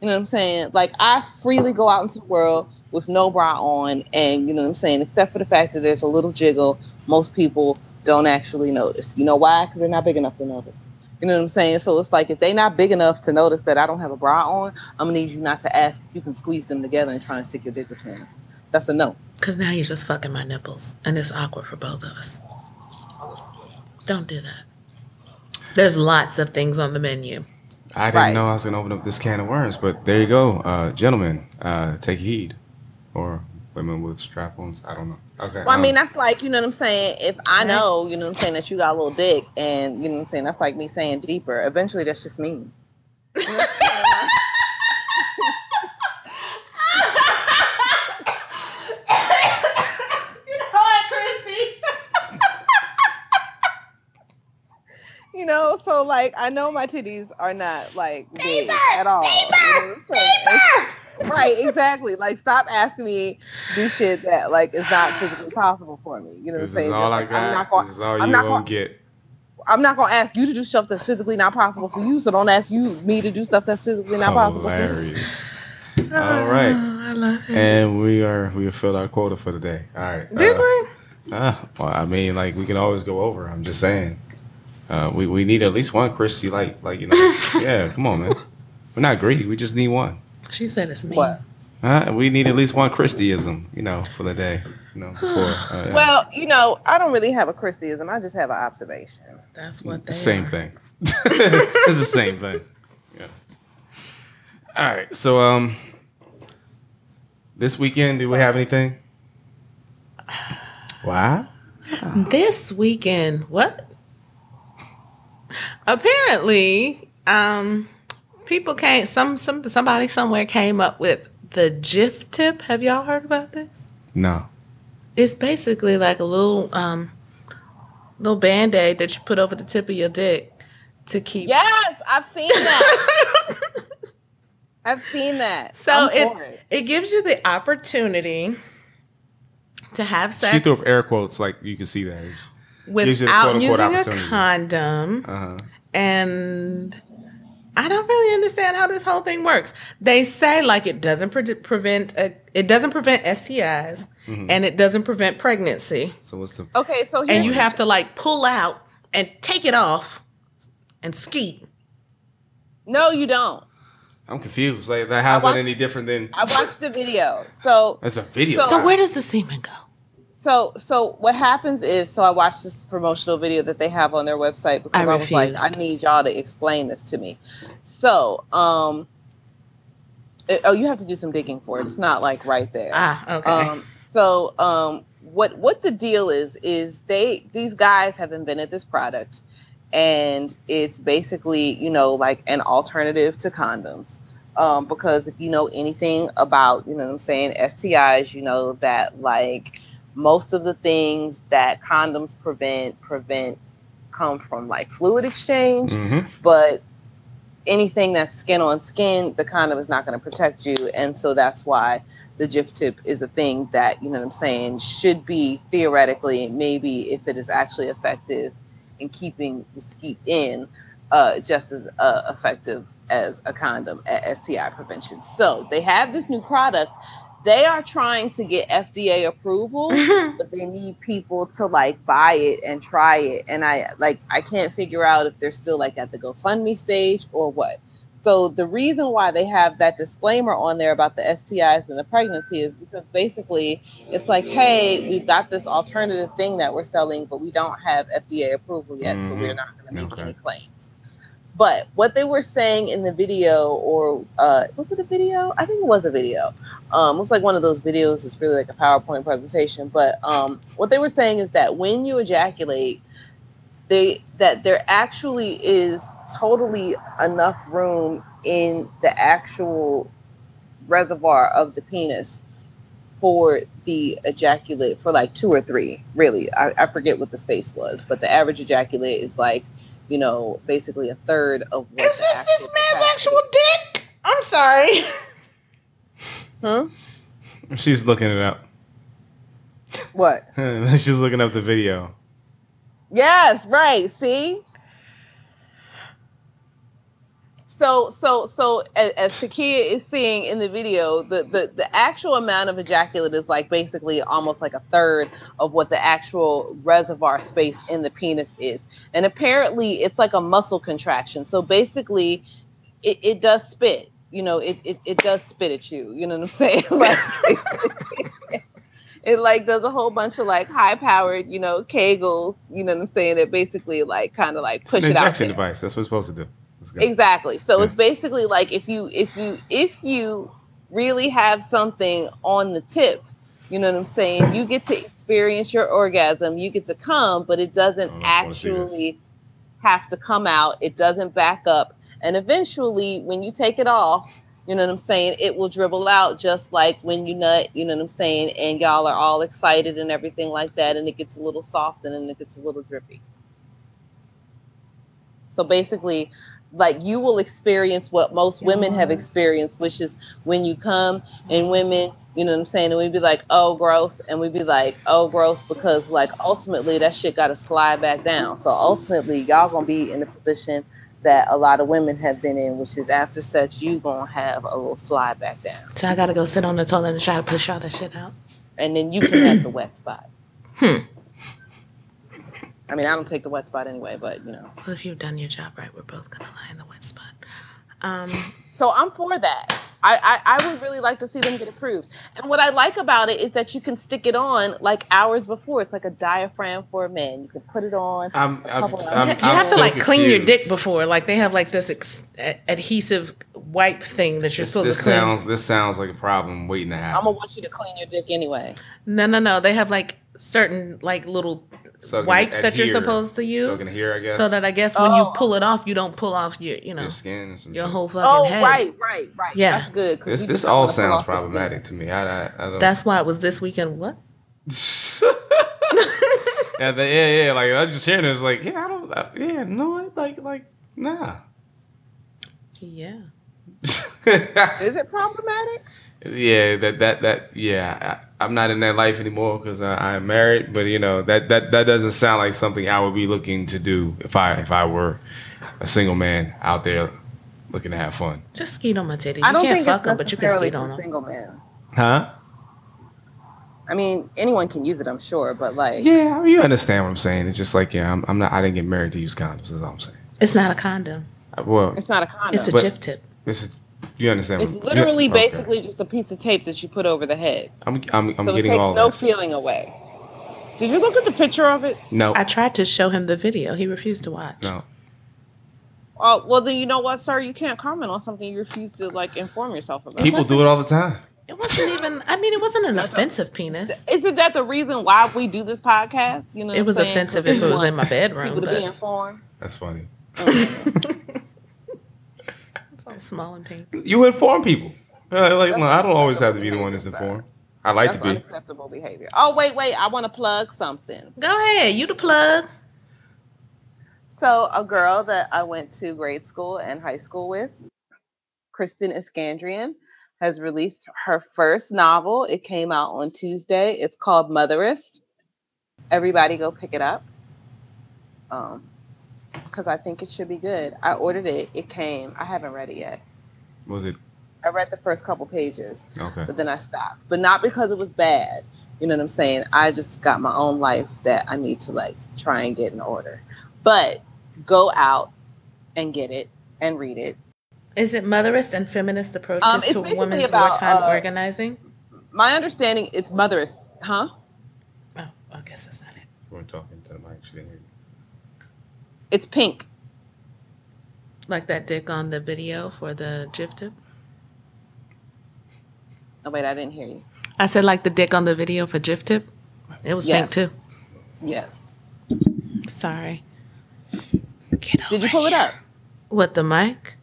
B: You know what I'm saying? Like I freely go out into the world with no bra on, and you know what I'm saying. Except for the fact that there's a little jiggle, most people don't actually notice. You know why? Because they're not big enough to notice. You know what I'm saying? So it's like if they're not big enough to notice that I don't have a bra on, I'm gonna need you not to ask if you can squeeze them together and try and stick your dick between them. That's a no.
C: Because now you're just fucking my nipples, and it's awkward for both of us. Don't do that. There's lots of things on the menu.
A: I didn't
B: Right.
A: know I was gonna open up this can of worms, but there you go, uh, gentlemen. Uh, take heed, or women with strap-ons. I don't know. Okay.
B: Well, I
A: um,
B: mean, that's like, you know what I'm saying? If I
C: Right.
B: know, you know what I'm saying, that you got a little dick and, you know what I'm saying, that's like me saying deeper. Eventually, that's just me. You know what I'm saying?
C: You know what, Christy?
B: You know, so like, I know my titties are not like big at all. You know what I'm saying? Right, exactly. Like, stop asking me to do shit that like is not physically possible for me. You know what I'm
A: this
B: saying?
A: is all
B: Just
A: I got.
B: I'm not going.
A: this is all
B: I'm
A: you
B: not
A: gonna
B: gonna-
A: get.
B: I'm not gonna ask you to do stuff that's physically not possible for you. So don't ask you me to do stuff that's physically not possible. For you.
A: All right,
C: Oh, I love it.
A: and we are we have filled our quota for the day. All right.
C: Did
A: uh,
C: we?
A: Uh, well, I mean, like we can always go over. I'm just saying. Uh, we we need at least one Christy, like like you know. yeah, come on, man. We're not greedy. We just need one.
C: She said it's me.
B: What?
A: Uh, we need at least one Christyism, you know, for the day. You know, before. Uh, yeah.
B: Well, you know, I don't really have a Christyism. I just have an observation.
C: That's what they
A: same
C: are.
A: thing. it's the same thing. Yeah. All right. So um, this weekend, do we have anything? Wow.
C: This weekend, what? Apparently, um, people came. Some some somebody somewhere came up with the Jiftip. Have y'all heard about this?
A: No.
C: It's basically like a little um little band aid that you put over the tip of your dick to keep.
B: Yes, I've seen that. I've seen that.
C: So it,
B: it
C: it gives you the opportunity to have sex
A: She threw up air quotes like you can see that. Gives you
C: without
A: quote-unquote
C: using a condom.
A: Uh huh.
C: and I don't really understand how this whole thing works. They say like it doesn't pre- prevent a, it doesn't prevent STIs. and it doesn't prevent pregnancy.
A: So what's the?
B: Okay, so
C: And you have to like pull out and take it off and ski.
B: no, you don't.
A: I'm confused. Like, that how's that any different than?
B: I watched the video. So
A: That's a video.
B: So-
C: So where does the semen go?
B: So so what happens is so I watched this promotional video that they have on their website because
C: I
B: I, was like. I need y'all to explain this to me. So um it- oh you have to do some digging for it. It's not like right there.
C: Ah, okay.
B: Um, so um, what what the deal is is they these guys have invented this product, and it's basically you know like an alternative to condoms. Um, because if you know anything about you know what I'm saying STIs, you know that like most of the things that condoms prevent prevent come from like fluid exchange
A: hmm
B: but anything that's skin on skin, the condom is not going to protect you, and so that's why the Jiftip is a thing that you know what I'm saying should be theoretically maybe if it is actually effective in keeping the skeet in, uh, just as uh, effective as a condom at STI prevention. So they have this new product. They are trying to get FDA approval but they need people to like buy it and try it and i like i can't figure out if they're still like at the gofundme stage or what so the reason why they have that disclaimer on there about the stis and the pregnancy is because basically it's like hey we've got this alternative thing that we're selling but we don't have fda approval yet so
A: Mhm.
B: we're not going to make
A: Okay.
B: any claims but what they were saying in the video or uh, was it a video i think it was a video um, it was like one of those videos. It's really like a PowerPoint presentation. But um, what they were saying is that when you ejaculate, they that there actually is totally enough room in the actual reservoir of the penis for the ejaculate for like two or three. Really, I, I forget what the space was, but the average ejaculate is like you know basically a third of what.
C: Is this this man's
B: capacity-
C: actual dick? I'm sorry.
B: Huh?
A: She's looking it up.
B: What?
A: She's looking up the video.
B: Yes, right. See? So so so as, as Takia is seeing in the video, the, the the actual amount of ejaculate is like basically almost like a third of what the actual reservoir space in the penis is. And apparently it's like a muscle contraction. So basically it, it does spit. You know, it, it, it does spit at you. You know what I'm saying? Like it like does a whole bunch of like high powered, you know, kegels, you know what I'm saying, that basically like kind of like push it out
A: injection device. That's what it's supposed to do.
B: Exactly. So
A: Yeah.
B: it's basically like if you if you if you really have something on the tip, you know what I'm saying, you get to experience your orgasm, you get to come, but it doesn't
A: Oh, I wanna see this.
B: actually have to come out. It doesn't back up. And eventually when you take it off, you know what I'm saying, it will dribble out just like when you nut, you know what I'm saying, and y'all are all excited and everything like that, and it gets a little soft and then it gets a little drippy. So basically, like you will experience what most women have experienced, which is when you come and women, you know what I'm saying, and we'd be like, oh, gross, and we'd be like, oh, gross, because like ultimately that shit got to slide back down. So ultimately, y'all gonna be in the position that a lot of women have been in, which is after sex, you gonna have a little slide back down,
C: So I gotta go sit on the toilet and try to push all that shit out.
B: and then you can have the wet spot.
C: Hmm.
B: I mean, I don't take the wet spot anyway, but you know.
C: Well, if you've done your job right, we're both gonna lie in the wet spot. Um,
B: So I'm for that. I, I, I would really like to see them get approved. And what I like about it is that you can stick it on like hours before. It's like a diaphragm for a man. You can put it on.
A: I'm, I'm,
B: couple of-
A: I'm,
C: you
A: I'm
C: have to
A: so
C: like clean your dick before. Like they have like this ex- adhesive wipe thing that you're
A: This,
C: supposed
A: this
C: to clean.
A: sounds this sounds like a problem waiting to happen.
B: I'm gonna want you to clean your dick anyway.
C: No, no, no. They have like certain like little
A: So it can
C: wipes that you're supposed to use,
A: it can I guess.
C: so that I guess when you
B: Oh.
C: pull it off, you don't pull off your you know
A: your skin. Or
C: your whole fucking
B: Oh,
C: head.
B: right, right, right.
C: Yeah.
B: That's good. 'cause
A: This this all sounds
B: off the skin.
A: problematic to me. I, I, I don't.
C: That's why it was this weekend. What?
A: yeah, the, yeah, yeah. Like I was just hearing it. It's like, yeah, I don't. Uh, yeah, no, like, like, nah.
C: Yeah.
B: Is it problematic?
A: yeah, that that that yeah. I, I'm not in that life anymore because I'm married. But you know that that that doesn't sound like something I would be looking to do if I if I were a single man out there looking to have fun.
C: Just skeet on my titties.
B: I
C: You
B: don't
C: can't
B: think
C: fuck
B: it's
C: them, but you can
B: necessarily
C: skeet on them.
B: single man.
A: Huh?
B: I mean, anyone can use it, I'm sure, but like,
A: Yeah, you understand what I'm saying. It's just like, yeah, I'm, I'm not. I didn't get married to use condoms. Is all I'm saying.
C: It's not a condom.
A: Uh, Well,
B: it's not a condom.
C: It's a
A: But-
C: Jiftip.
A: this is. You understand?
B: It's
A: what-
B: literally
A: you- okay.
B: basically just a piece of tape that you put over the head.
A: I'm, I'm, I'm
B: so it takes
A: all
B: no
A: that.
B: feeling away. Did you look at the picture of it?
A: No,
C: I tried to show him the video. He refused to watch.
A: no.
B: Oh, well, then you know what, sir? You can't comment on something you refuse to like inform yourself about.
A: People do it all the time.
C: It wasn't even. I mean, it wasn't an offensive penis.
B: Isn't that the reason why we do this podcast? You know,
C: It was
B: I'm saying?
C: offensive
B: 'Cause
C: if it was in my bedroom,
B: People to be informed.
A: That's funny. Mm.
C: small and pink.
A: You inform people. Uh, like, no, I don't always have to be the one that's informed. I like
B: That's
A: to be.
B: unacceptable behavior. Oh, wait, wait. I want to plug something.
C: Go ahead, you the plug.
B: So, a girl that I went to grade school and high school with, Kristen Iskandrian, has released her first novel. It came out on Tuesday. It's called Motherest. Everybody go pick it up. Um, because I think it should be good. I ordered it. It came. I haven't read it yet.
A: Was it
B: I read the first couple pages,
A: okay?
B: but then I stopped. But not because it was bad. You know what I'm saying? I just got my own life that I need to like try and get in order. But go out and get it and read it.
C: Is it motherist and feminist approaches
B: Um,
C: to women's
B: about,
C: wartime
B: uh,
C: organizing?
B: My understanding it's motherist, huh?
C: Oh, I guess that's not it.
A: We're talking to the mic. She didn't hear you.
B: It's pink.
C: Like that dick on the video for the Jiftip.
B: Oh wait, I didn't hear you.
C: I said like the dick on the video for Jiftip. It was
B: Yes.
C: pink too.
B: Yes.
C: Sorry. Get
B: Did you pull it up?
C: What the mic?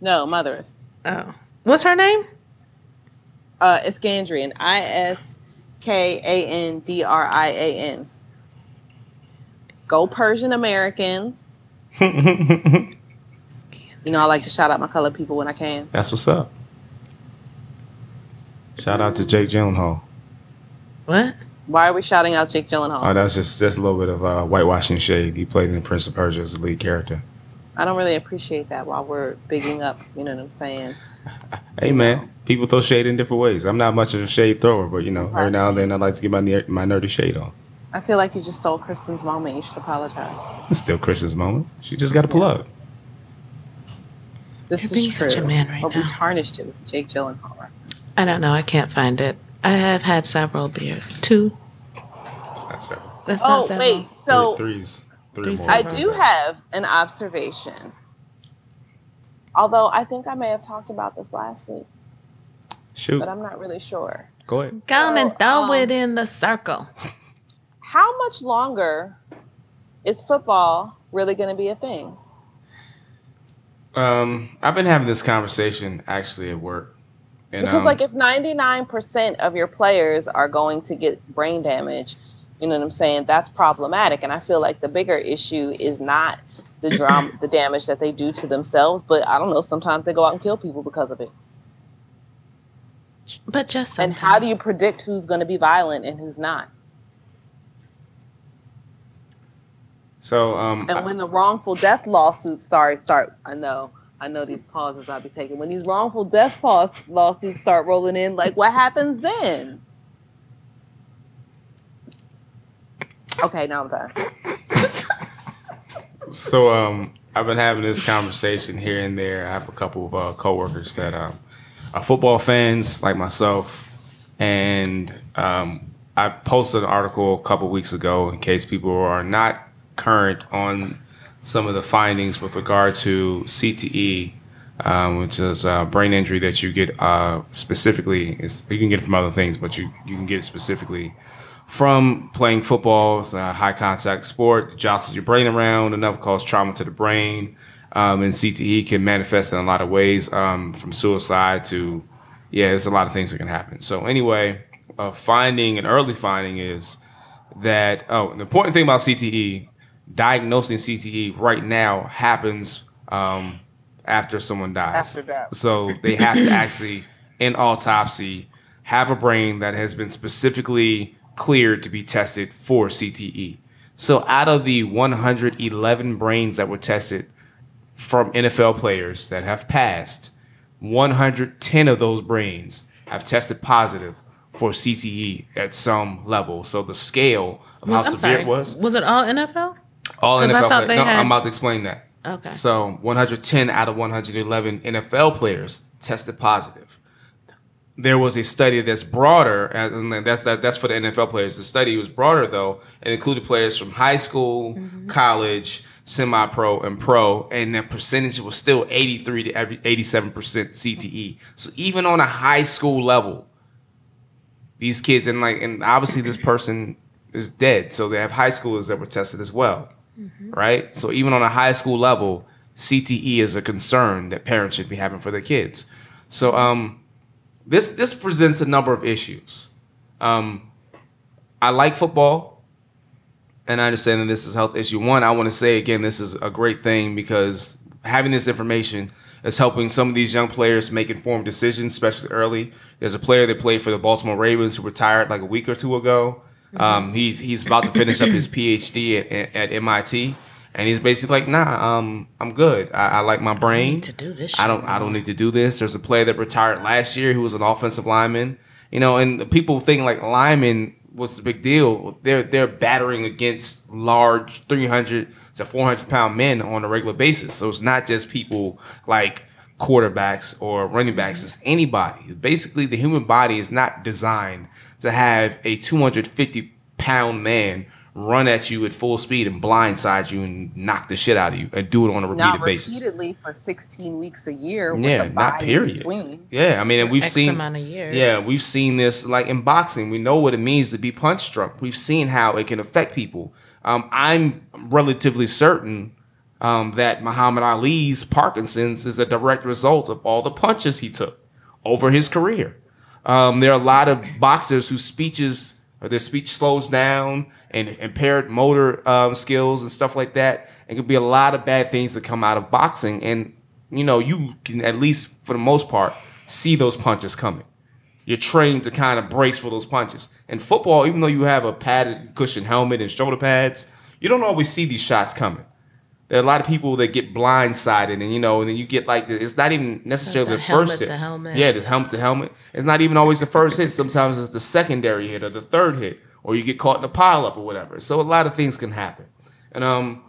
B: No, Motherest.
C: Oh, what's her name?
B: Uh Iskandrian. I S K A N D R I A N. Go Persian Americans. You know, I like to shout out my colored people when I can.
A: That's what's up. Shout out to Jake Gyllenhaal.
C: What?
B: Why are we shouting out Jake Gyllenhaal?
A: Oh, that's just just a little bit of uh, whitewashing shade. He played in Prince of Persia as the lead character.
B: I don't really appreciate that while we're bigging up, you know what I'm saying?
A: Hey man, people throw shade in different ways. I'm not much of a shade thrower, but you know, every now and then I like to get my ner- my nerdy shade on.
B: I feel like you just stole Kristen's moment. You should apologize.
A: It's still Kristen's moment. She just got a plug.
B: This
C: You're being
B: true.
C: such a man right
B: but
C: now.
B: we tarnished it with Jake Gyllenhaal reference.
C: I don't know. I can't find it. I have had several beers. Two.
A: It's not seven.
C: That's not
B: Oh
C: several.
B: wait, so
A: three, threes, three
C: Three
A: more.
B: I do have an observation. Although I think I may have talked about this last week,
A: Shoot,
B: but I'm not really sure.
A: go ahead.
C: Go on and
B: So,
C: throw
B: um,
C: it in the circle.
B: How much longer is football really going to be a thing?
A: Um, I've been having this conversation actually at work, and
B: Because
A: um,
B: like if 99% of your players are going to get brain damage, you know what I'm saying? That's problematic. And I feel like the bigger issue is not the drama, the damage that they do to themselves, but I don't know, sometimes they go out and kill people because of it.
C: But just
B: And how do you predict who's going to be violent and who's not?
A: So um,
B: And when the wrongful death lawsuits start, start, I know, I know these pauses I'll be taking. When these wrongful death pause lawsuits start rolling in, like what happens then? Okay, now I'm done.
A: So um, I've been having this conversation here and there. I have a couple of uh, coworkers that um, are football fans like myself, and um, I posted an article a couple weeks ago in case people are not current on some of the findings with regard to CTE, um, which is uh, brain injury that you get uh, specifically. You can get it from other things, but you you can get it specifically from playing football. It's a high contact sport, jostles your brain around, enough cause trauma to the brain. Um, and CTE can manifest in a lot of ways, um, from suicide to, yeah, there's a lot of things that can happen. So, anyway, a finding, an early finding is that, oh, the important thing about CTE, diagnosing CTE right now happens um, after someone dies.
B: After death.
A: So, they have to actually, in autopsy, have a brain that has been specifically cleared to be tested for CTE. So out of the 111 brains that were tested from NFL players that have passed, 110 of those brains have tested positive for CTE at some level. So the scale of
C: Was-
A: how
C: I'm
A: severe
C: sorry.
A: it was.
C: Was it all NFL?
A: All NFL players. No,
C: had-
A: I'm about to explain that.
C: Okay.
A: So 110 out of 111 NFL players tested positive. There was a study that's broader, and that's that, that's for the NFL players. The study was broader though, and included players from high school, college, semi-pro, and pro, and the percentage was still 83 to every 87 percent CTE. So even on a high school level, these kids and like and obviously this person is dead, so they have high schoolers that were tested as well right? So even on a high school level, CTE is a concern that parents should be having for their kids. So um, this this presents a number of issues. Um, I like football, and I understand that this is health issue. One, I want to say again, this is a great thing because having this information is helping some of these young players make informed decisions, especially early. There's a player that played for the Baltimore Ravens who retired like a week or two ago. Um, he's he's about to finish up his PhD at, at, at MIT, and he's basically like, "Nah, um, I'm good. I, I like my brain.
C: to do this
A: I don't. I don't need to do this." There's a player that retired last year who was an offensive lineman. You know, and people think like lineman was the big deal. They're they're battering against large 300 to 400 pound men on a regular basis. So it's not just people like quarterbacks or running backs. It's anybody. Basically, the human body is not designed to have a 250 pound man run at you at full speed and blindside you and knock the shit out of you and do it on a repeated
B: Not
A: basis.
B: repeatedly for 16 weeks a year. With
A: Yeah,
B: a
A: not period.
B: between.
A: Yeah, I mean, and we've
C: X
A: seen
C: amount of years.
A: Yeah, we've seen this like in boxing. We know what it means to be punch drunk. We've seen how it can affect people. Um, I'm relatively certain um, that Muhammad Ali's Parkinson's is a direct result of all the punches he took over his career. Um, there are a lot of boxers whose speeches, or their speech slows down and impaired motor um, skills and stuff like that. It could be a lot of bad things that come out of boxing, and you know you can at least for the most part see those punches coming. You're trained to kind of brace for those punches. In football, even though you have a padded cushion helmet and shoulder pads, you don't always see these shots coming. There are a lot of people that get blindsided, and you know, and then you get like it's not even necessarily
C: the
A: the,
C: helmet
A: first hit.
C: to helmet.
A: Yeah, this helmet to helmet. It's not even always the first hit. Sometimes it's the secondary hit or the third hit, or you get caught in a pile up or whatever. So a lot of things can happen. And um,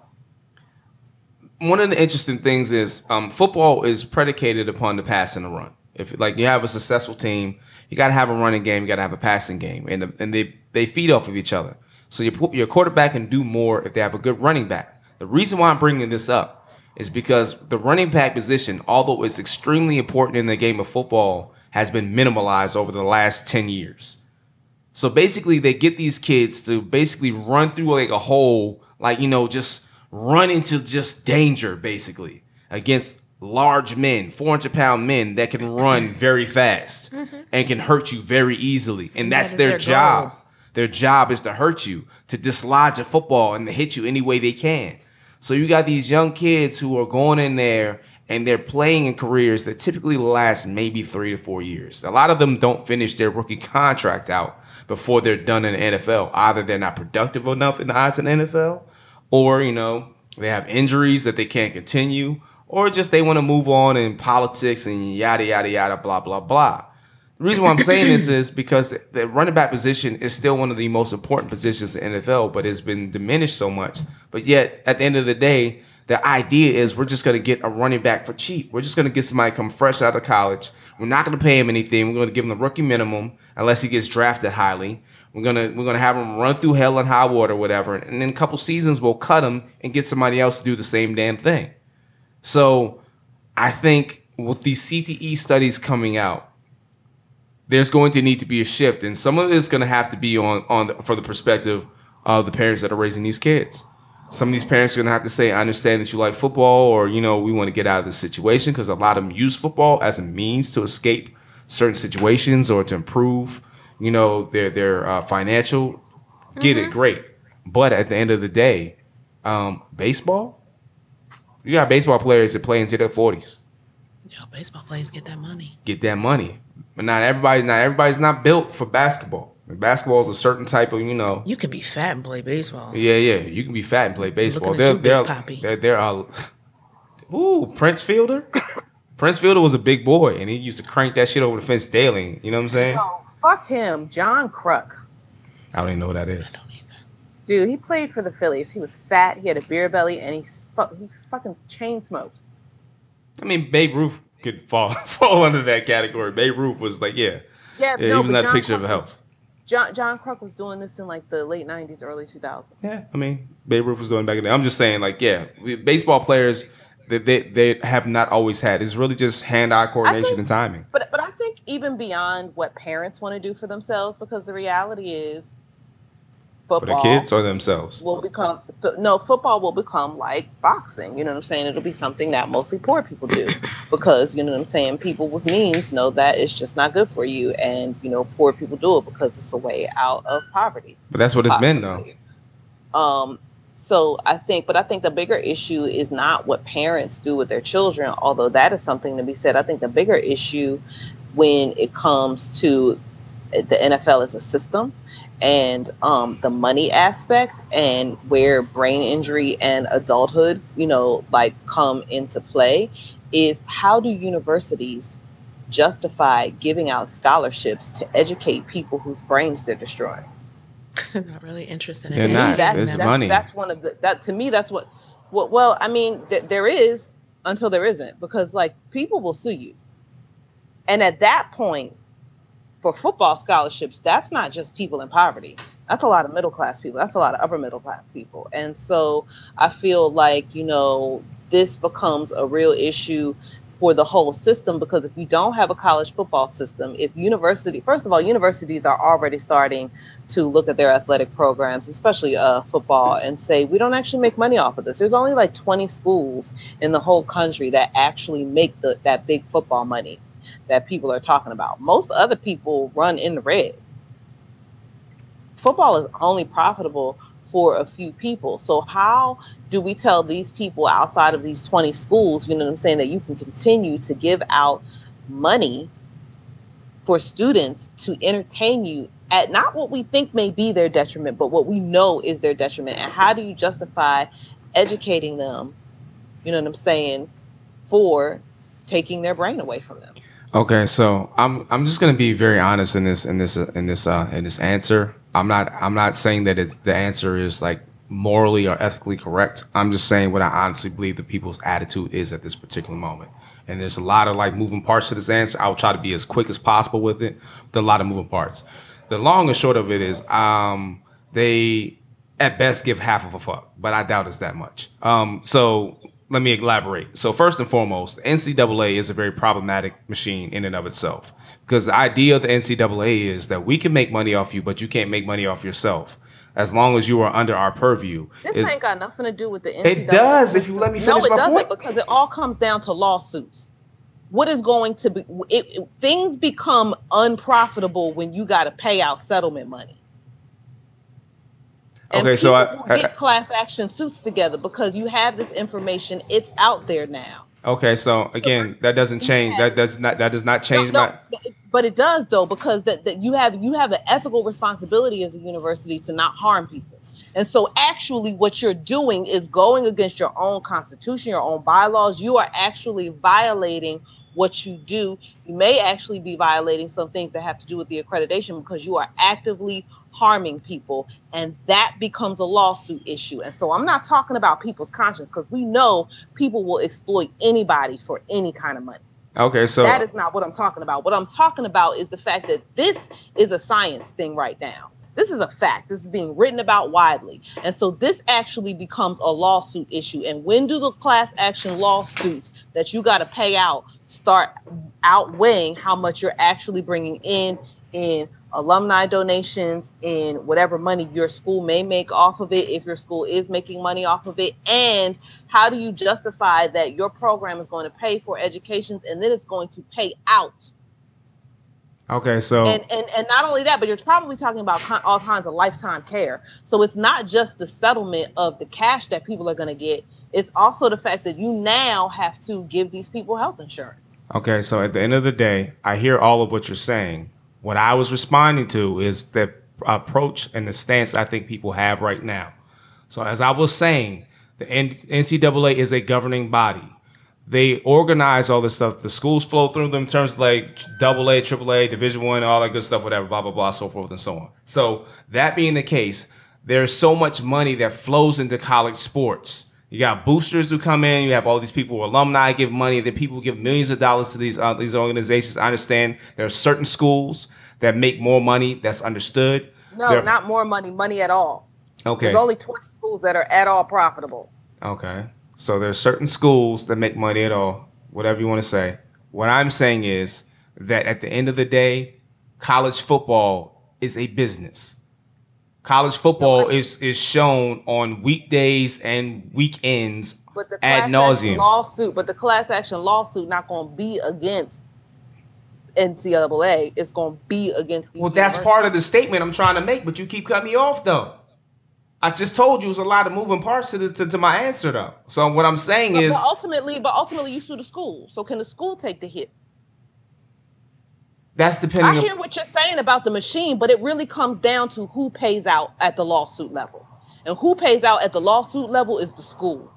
A: one of the interesting things is um, football is predicated upon the pass and the run. If like you have a successful team, you got to have a running game, you got to have a passing game, and the, and they they feed off of each other. So your your quarterback can do more if they have a good running back. The reason why I'm bringing this up is because the running back position, although it's extremely important in the game of football, has been minimalized over the last ten years. So basically, they get these kids to basically run through like a hole, like you know, just run into just danger, basically against large men, four hundred pound men that can run very fast mm-hmm. and can hurt you very easily, and that's
C: is
A: their,
C: their
A: job.
C: goal.
A: Their job is to hurt you, to dislodge a football and to hit you any way they can. So you got these young kids who are going in there and they're playing in careers that typically last maybe three to four years. A lot of them don't finish their rookie contract out before they're done in the NFL. Either they're not productive enough in the eyes of the NFL, or you know they have injuries that they can't continue, or just they want to move on in politics and yada yada yada blah blah blah. The reason why I'm saying this is because the running back position is still one of the most important positions in the NFL, but it's been diminished so much. But yet, at the end of the day, the idea is we're just going to get a running back for cheap. We're just going to get somebody come fresh out of college. We're not going to pay him anything. We're going to give him the rookie minimum unless he gets drafted highly. We're gonna we're gonna have him run through hell and high water, whatever, and in a couple seasons we'll cut him and get somebody else to do the same damn thing. So I think with these CTE studies coming out, there's going to need to be a shift, and some of it is going to have to be on on the, for the perspective of the parents that are raising these kids. Some of these parents are going to have to say, "I understand that you like football, or you know, we want to get out of this situation," because a lot of them use football as a means to escape certain situations or to improve, you know, their their uh, financial. Get it great, but at the end of the day, um, baseball. You got baseball players that play into their forties
C: Yo, baseball players get that money.
A: get that money. But not everybody, not everybody's not built for basketball. Basketball is a certain type of, you know.
C: You can be fat and play baseball.
A: Yeah, yeah. You can be fat and play baseball.
C: Looking at
A: They're,
C: you, Big
A: they're,
C: Papi.
A: they're, they're, ooh, Prince Fielder. Prince Fielder was a big boy, and he used to crank that shit over the fence daily. You know what I'm saying?
B: So, Fuck him, John Kruk.
A: I don't even know who that is.
B: Dude, he played for the Phillies. He was fat. He had a beer belly, and he fu- he fucking chain smoked.
A: I mean, Babe Ruth could fall fall under that category. Babe Ruth was like, yeah,
B: Yeah,
A: yeah,
B: no,
A: he was not a picture of health.
B: John John Kruk was doing this in like the late '90s, early 2000s.
A: Yeah, I mean, Babe Ruth was doing it back in the day. I'm just saying, like, yeah, we- baseball players that they, they have not always had. It's really just hand-eye coordination
B: think-
A: and timing.
B: But but I think even beyond what parents want to do for themselves, because the reality is,
A: For the kids or themselves.
B: will become no football will become like boxing. You know what I'm saying? It'll be something that mostly poor people do because you know what I'm saying. People with means know that it's just not good for you, and you know poor people do it because it's a way out of poverty.
A: But that's what it's been, though.
B: Um, so I think, but I think the bigger issue is not what parents do with their children, although that is something to be said. I think the bigger issue when it comes to the NFL as a system and um, the money aspect and where brain injury and adulthood, you know, like come into play is how do universities justify giving out scholarships to educate people whose brains they're destroying?
C: Because they're not really interested in
A: They're not.
B: That's,
A: It's
B: that's,
A: money.
B: That's one of the that to me. That's what. What? Well, I mean, th- there is until there isn't because like people will sue you, and at that point, for football scholarships, that's not just people in poverty. That's a lot of middle class people. That's a lot of upper middle class people. And so I feel like you know this becomes a real issue for the whole system because if you don't have a college football system, if university, first of all, universities are already starting to look at their athletic programs, especially uh, football, and say we don't actually make money off of this. There's only like 20 schools in the whole country that actually make the, that big football money that people are talking about. Most other people run in the red. Football is only profitable for a few people. So how do we tell these people outside of these 20 schools, you know what I'm saying, that you can continue to give out money for students to entertain you at not what we think may be their detriment, but what we know is their detriment. And how do you justify educating them, you know what I'm saying, for taking their brain away from them?
A: Okay, so I'm I'm just gonna be very honest in this in this uh, in this uh, in this answer. I'm not I'm not saying that it's the answer is like morally or ethically correct. I'm just saying what I honestly believe the people's attitude is at this particular moment. And there's a lot of like moving parts to this answer. I'll try to be as quick as possible with it. There's a lot of moving parts. The long and short of it is, um, they at best give half of a fuck, but I doubt it's that much. Um, so let me elaborate. So first and foremost, the NCAA is a very problematic machine in and of itself because the idea of the NCAA is that we can make money off you, but you can't make money off yourself as long as you are under our purview.
B: This
A: Is-
B: ain't got nothing to do with the NCAA.
A: it does if you let me finish
B: no, it
A: my
B: doesn't
A: point.
B: because it all comes down to lawsuits. What is going to be? It, it- things become unprofitable when you got to pay out settlement money. And
A: Okay, so
B: people
A: I-
B: get class action suits together because you have this information. It's out there now.
A: Okay, so again, that doesn't change. That does not that does not change
B: No,
A: my.
B: but it does though because that, that you have you have an ethical responsibility as a university to not harm people. And so actually what you're doing is going against your own constitution, your own bylaws. You are actually violating what you do. You may actually be violating some things that have to do with the accreditation because you are actively harming people and that becomes a lawsuit issue. And so I'm not talking about people's conscience because we know people will exploit anybody for any kind of money
A: Okay, so
B: that is not what I'm talking about. What I'm talking about is the fact that this is a science thing right now. This is a fact. This is being written about widely. And so this actually becomes a lawsuit issue. And when do the class action lawsuits that you got to pay out start outweighing how much you're actually bringing in in alumni donations in whatever money your school may make off of it if your school is making money off of it and how do you justify that your program is going to pay for educations and then it's going to pay out
A: okay, so
B: and and, and not only that but you're probably talking about all kinds of lifetime care so it's not just the settlement of the cash that people are going to get it's also the fact that you now have to give these people health insurance
A: Okay, so at the end of the day, I hear all of what you're saying. What I was responding to is the approach and the stance I think people have right now. So, as I was saying, the NCAA is a governing body. they organize all this stuff. The schools flow through them in terms of like double A, triple A, division one, all that good stuff, whatever, blah, blah, blah, so forth and so on. So that being the case, there's so much money that flows into college sports. You got boosters who come in. You have all these people, alumni give money. That people give millions of dollars to these uh, these organizations. I understand there are certain schools that make more money. That's understood.
B: No,
A: There-
B: not more money, money at all.
A: Okay.
B: There's only 20 schools that are at all profitable.
A: Okay. So there are certain schools that make money at all, whatever you want to say. What I'm saying is that at the end of the day, college football is a business. College football
B: Nobody-
A: is is shown on weekdays and weekends
B: But the
A: ad nauseum.
B: lawsuit, but the class action lawsuit not going to be against NCAA. It's going to be against these.
A: Well, that's part of the statement I'm trying to make, but you keep cutting me off though. I just told you there's a lot of moving parts to this to, to my answer though. So what I'm saying
B: But,
A: is
B: but ultimately, but ultimately, you sue the school. So can the school take the hit?
A: That's
B: I hear
A: on
B: what you're saying about the machine, but it really comes down to who pays out at the lawsuit level, and who pays out at the lawsuit level is the school,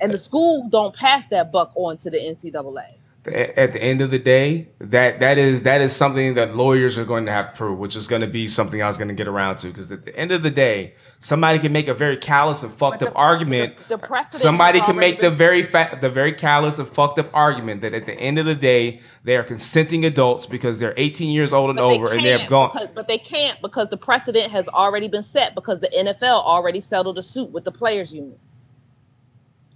B: and the uh, school don't pass that buck on to the NCAA.
A: at the end of the day, that that is that is something that lawyers are going to have to prove, which is going to be something I was going to get around to. Because at the end of the day, somebody can make a very callous and fucked
B: But
A: up argument.
B: the- the
A: somebody can make the very fa- the very callous and fucked up argument that at the end of the day, they are consenting adults because they're 18 years old and
B: But they
A: over, and they have gone.
B: because- but they can't because the precedent has already been set because the NFL already settled a suit with the players union.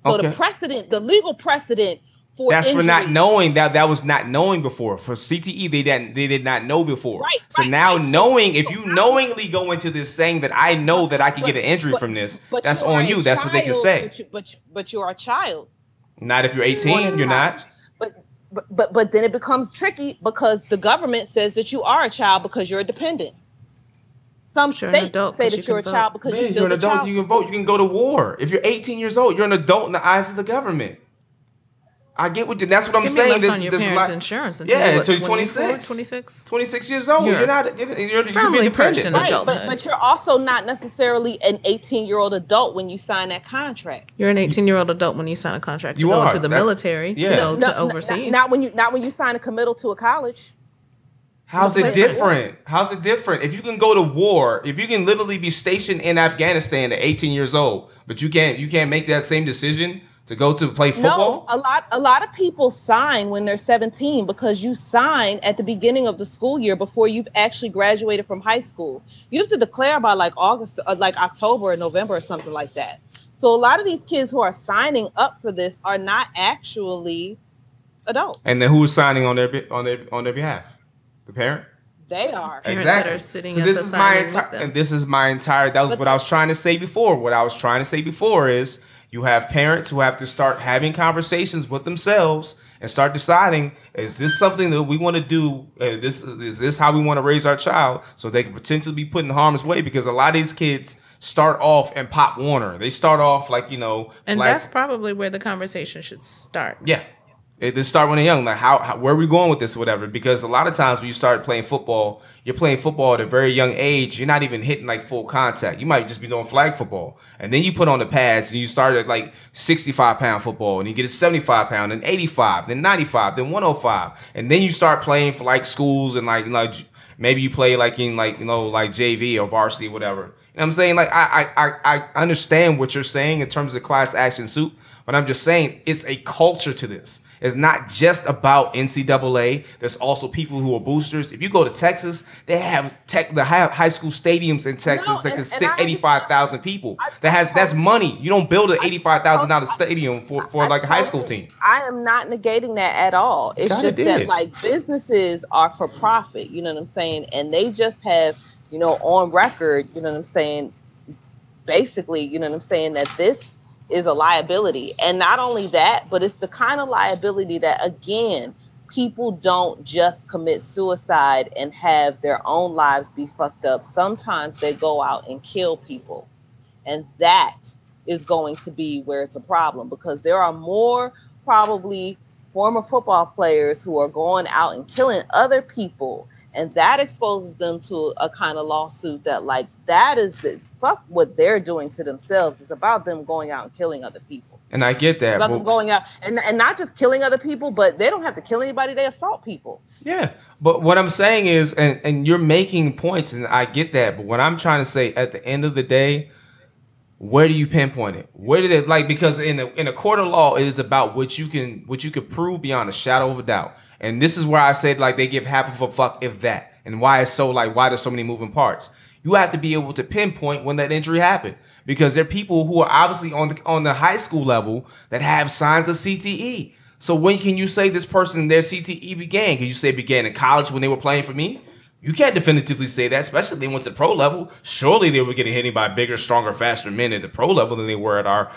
B: So
A: Okay.
B: the precedent, the legal precedent for
A: That's for not knowing that that was not knowing before. For CTE, they didn't they did not know before.
B: Right,
A: so
B: right,
A: now
B: right.
A: knowing, if you knowingly go into this saying that I know that I can
B: But-
A: get an injury
B: but-
A: from this,
B: but
A: that's
B: you
A: on you.
B: a
A: That's what they can say.
B: But you, but, you- but you are a child.
A: Not if you're 18, you're not.
B: But, but but but then it becomes tricky because the government says that you are a child because you're a dependent. Some
C: But you're
B: states
C: adult,
B: say that
C: you
B: you're a
C: can
B: child because
A: Man,
B: you're
A: you're, an
B: a
A: adult.
B: child.
A: You can vote. You can go to war. If you're 18 years old, you're an adult in the eyes of the government. I get what you. That's what I'm
C: can be
A: saying.
C: left
A: There's-
C: on your parents'
A: lot-
C: insurance until
A: Yeah,
C: you're, what,
A: until you're 26.
C: 26.
A: 26 years old. You're,
C: You're
A: not. You're, you're, you can be
C: firmly perched in
B: Right,
C: adulthood.
B: but, but you're also not necessarily an 18 year old adult when you sign that contract.
C: You're an 18 year old adult when you sign a contract to
A: You
C: go
A: are.
C: to the
A: That-
C: military
A: yeah.
C: to go
B: No,
C: to overseas.
B: Not, when you not when you sign a committal to a college.
A: How's it
C: different.
A: different? How's it different? If you can go to war, if you can literally be stationed in Afghanistan at 18 years old, but you can't you can't make that same decision to go to play football?
B: No, a lot a lot of people sign when they're 17 because you sign at the beginning of the school year before you've actually graduated from high school. You have to declare by like August, uh, like October or November or something like that. So a lot of these kids who are signing up for this are not actually adults.
A: And then who's signing on their on their on their behalf? The parent?
B: They are.
C: Parents that are sitting
A: so
C: at
A: this
C: the
A: is my entire and this is my entire that was
B: But
A: what I was trying to say before. What I was trying to say before is you have parents who have to start having conversations with themselves and start deciding is this something that we want to do uh, this is this how we want to raise our child so they can potentially be put in harm's way because a lot of these kids start off in pop warner they start off like you know
C: and
A: like,
C: that's probably where the conversation should start.
A: yeah. It, they start when they're young. Like how, how where are we going with this or whatever? Because a lot of times when you start playing football, you're playing football at a very young age. You're not even hitting like full contact. You might just be doing flag football. And then you put on the pads and you start at like 65 pound football and you get a 75 pound, and 85, then 95, then 105. And then you start playing for like schools and like, like maybe you play like in like, you know, like JV or varsity, whatever. You know what I'm saying? Like I, I, I, I understand what you're saying in terms of class action suit, but I'm just saying it's a culture to this. It's not just about NCAA. There's also people who are boosters. If you go to Texas, they have tech the high, high school stadiums in Texas
B: No,
A: that can sit 85,000 people.
B: I-
A: That has that's money. You don't build an
B: I-
A: $85,000 stadium for, for
B: I
A: like a high school team.
B: I am not negating that at all. It's just that like businesses are for profit, you know what I'm saying? And they just have, you know, on record, you know what I'm saying, basically, you know what I'm saying, that this is a liability. And not only that, but it's the kind of liability that again, people don't just commit suicide and have their own lives be fucked up. Sometimes they go out and kill people. And that is going to be where it's a problem because there are more probably former football players who are going out and killing other people and that exposes them to a kind of lawsuit that like that is the fuck what they're doing to themselves. It's about them going out and killing other people.
A: And I get that.
B: About
A: but-
B: them going out and, and not just killing other people, but they don't have to kill anybody, they assault people.
A: Yeah, but what I'm saying is, and and you're making points, and I get that. But what I'm trying to say, at the end of the day, where do you pinpoint it? Where did it like? Because in a in a court of law, it is about what you can what you can prove beyond a shadow of a doubt. And this is where I said like they give half of a fuck if that, and why it's so like why there's so many moving parts. You have to be able to pinpoint when that injury happened because there are people who are obviously on the on the high school level that have signs of CTE. So when can you say this person their CTE began? Can you say it began in college when they were playing for me? You can't definitively say that, especially they went to pro level. Surely they were getting hit by bigger, stronger, faster men at the pro level than they were at our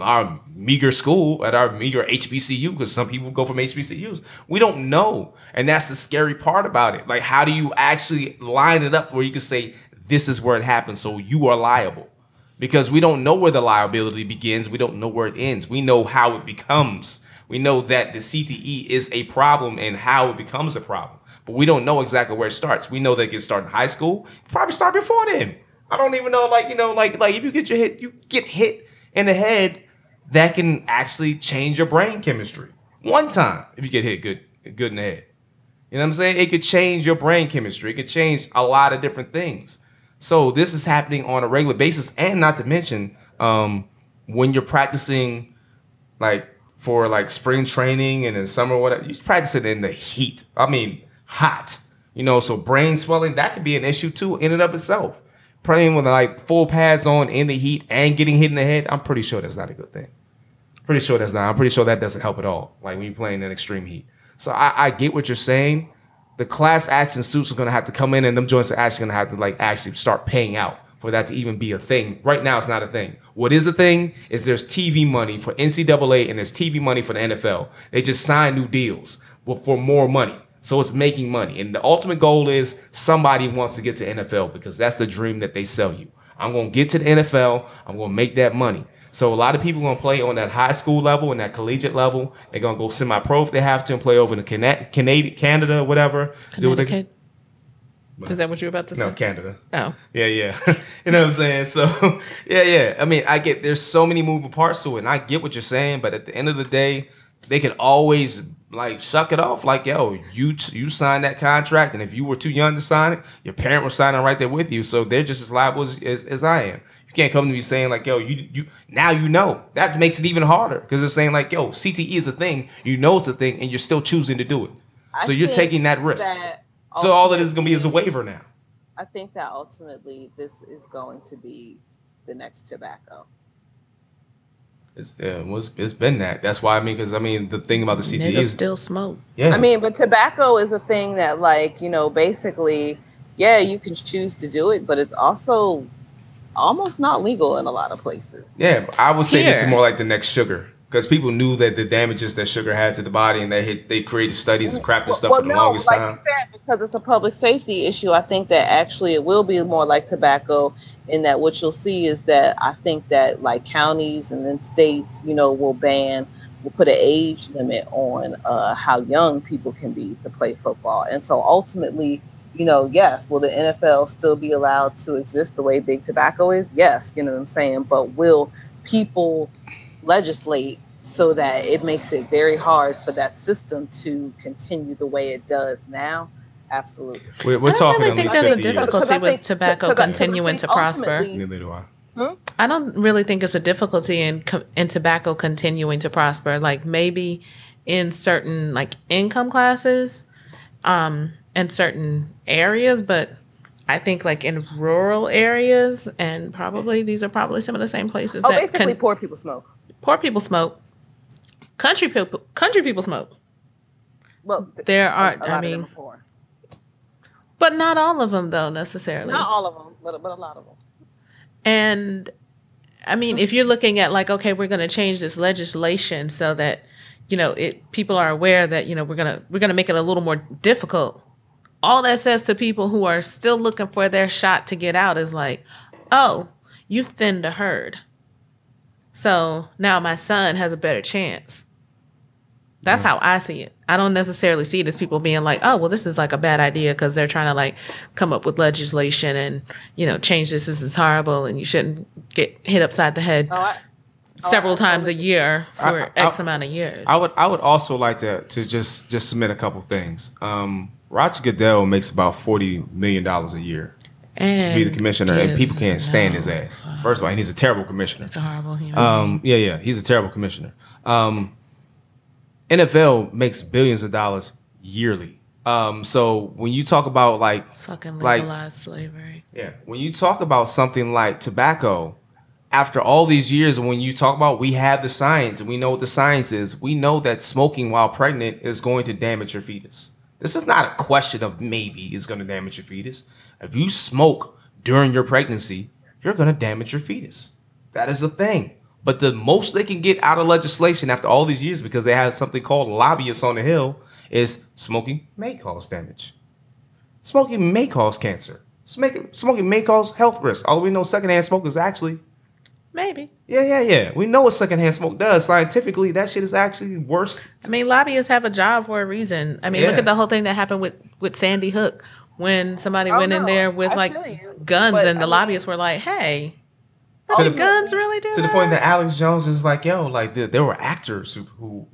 A: our meager school, at our meager HBCU, because some people go from HBCUs. We don't know. And that's the scary part about it. Like, how do you actually line it up where you can say, this is where it happened, so you are liable? Because we don't know where the liability begins. We don't know where it ends. We know how it becomes. We know that the CTE is a problem and how it becomes a problem but we don't know exactly where it starts. We know that it gets started in high school. Probably start before then. I don't even know, like you know, like like if you get your hit, you get hit in the head, that can actually change your brain chemistry. One time, if you get hit good good in the head, you know what I'm saying? It could change your brain chemistry. It could change a lot of different things. So this is happening on a regular basis, and not to mention um, when you're practicing, like for like spring training and in summer, whatever, you practice it in the heat. I mean hot. You know, so brain swelling, that could be an issue too in and of itself. Playing with like full pads on in the heat and getting hit in the head, I'm pretty sure that's not a good thing. Pretty sure that's not. I'm pretty sure that doesn't help at all. Like when you're playing in extreme heat. So I, I get what you're saying. The class action suits are gonna have to come in and them joints are actually gonna have to like actually start paying out for that to even be a thing. Right now, it's not a thing. What is a thing is there's TV money for NCAA and there's TV money for the NFL. They just sign new deals for more money. So it's making money. And the ultimate goal is somebody wants to get to NFL because that's the dream that they sell you. I'm going to get to the NFL. I'm going to make that money. So a lot of people are going to play on that high school level and that collegiate level. They're going to go semi-pro if they have to and play over in Cana- Canada, Canada, whatever. Do what they-
C: Is that what you're about to say?
A: no, Canada.
C: Oh.
A: Yeah, yeah. you know what I'm saying? So, yeah, yeah. I mean, I get there's so many moving parts to it, and I get what you're saying, but at the end of the day, they can always like suck it off. Like, yo, you you signed that contract, and if you were too young to sign it, your parent was signing right there with you, so they're just as liable as, as, as I am. You can't come to me saying like, yo, you you now you know. That makes it even harder because it's saying like, yo, CTE is a thing. You know it's a thing, and you're still choosing to do it.
B: I
A: So you're taking that risk.
B: that
A: So all that is going to be is a waiver now.
B: I think that ultimately this is going to be the next tobacco.
A: It's, yeah, it was, it's been that. That's why I mean, because I mean, the thing about the CTE
C: Niggas
A: is,
C: still smoke.
A: yeah,
B: I mean, but tobacco is a thing that, like, you know, basically, yeah, you can choose to do it, but it's also almost not legal in a lot of places.
A: yeah. I would say this is more like the next sugar because people knew that the damages that sugar had to the body, and they hit, they created studies and crafted stuff for the longest
B: like
A: time.
B: said, because it's a public safety issue, I think that actually it will be more like tobacco. In that, what you'll see is that I think that like counties and then states, you know, will ban, will put an age limit on uh, how young people can be to play football, and so ultimately. You know, yes, will the NFL still be allowed to exist the way big tobacco is? Yes, you know what I'm saying. But will people legislate so that it makes it very hard for that system to continue the way it does now. Absolutely.
A: We're, we're
C: I don't
A: talking
C: really
A: at
C: think there's a difficulty with
B: think-
C: tobacco
B: because I- because I
C: continuing to prosper.
A: Neither do I.
C: I don't really think it's a difficulty in in tobacco continuing to prosper. Like maybe in certain like income classes, um, and certain areas, but I think like in rural areas, and probably these are probably some of the same places
B: Oh,
C: that
B: basically,
C: con-
B: poor people smoke.
C: Poor people smoke. Country people, country people smoke,
B: Well, th-
C: There are- I mean- but not all of them though necessarily.
B: Not all of them, but but a lot of them.
C: And I mean, if you're looking at like, okay, we're going to change this legislation so that you know it people are aware that you know we're gonna we're gonna make it a little more difficult. All that says to people who are still looking for their shot to get out is like, oh, you've thinned the herd. So now my son has a better chance. That's how I see it. I don't necessarily see it as people being like, "Oh, well, this is like a bad idea" because they're trying to like come up with legislation and you know change this. This is horrible, and you shouldn't get hit upside the head
B: Oh, I,
C: several
B: I
C: times a year for
A: I- I-
C: X amount of years.
A: I would I would also like to to just just submit a couple things. Um, Roger Goodell makes about forty million dollars a year
C: and
A: to be the commissioner, and people can't stand
C: no
A: his ass. First of all, and he's a terrible commissioner.
C: It's a horrible human.
A: Um, yeah, yeah, he's a terrible commissioner. Um, NFL makes billions of dollars yearly. Um, so when you talk about like
C: Fucking
A: like-
C: legalized slavery.
A: Yeah. When you talk about something like tobacco, after all these years, when you talk about we have the science and we know what the science is, we know that smoking while pregnant is going to damage your fetus. This is not a question of maybe it's going to damage your fetus. If you smoke during your pregnancy, you're going to damage your fetus. That is the thing. But the most they can get out of legislation after all these years, because they have something called lobbyists on the hill, is smoking may cause damage. Smoking may cause cancer. Smoking, smoking may cause health risks. Although we know secondhand smoke is actually,
C: Maybe.
A: yeah, yeah, yeah. We know what secondhand smoke does. Scientifically, that shit is actually worse.
C: I mean, lobbyists have a job for a reason. I mean, look at the whole thing that happened with with Sandy Hook when somebody
B: Oh,
C: went in
B: no,
C: there with
B: I
C: like
B: you.
C: guns,
B: But,
C: and the
B: I mean-
C: lobbyists were like, "Hey,
A: To the-
C: guns really do
A: To the point that Alex Jones is like, yo, like there, there were actors who, who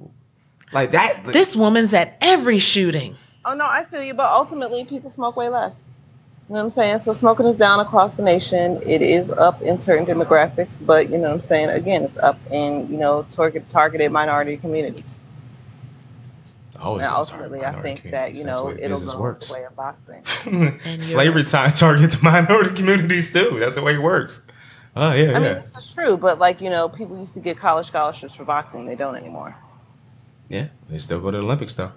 A: like that.
C: this woman's at every shooting."
B: Oh no, I feel you, but ultimately people smoke way less. You know what I'm saying? So smoking is down across the nation. It is up in certain demographics, but you know what I'm saying? Again, it's up in, you know, target targeted minority communities.
A: Oh,
B: And ultimately I think that, you know, it'll
A: business
B: go
A: works.
B: the way of boxing.
A: Slavery time target the minority communities too. That's the way it works. Oh yeah,
B: I
A: yeah,
B: mean, this is true, but like, you know, people used to get college scholarships for boxing. They don't anymore.
A: yeah. They still go to the Olympics though.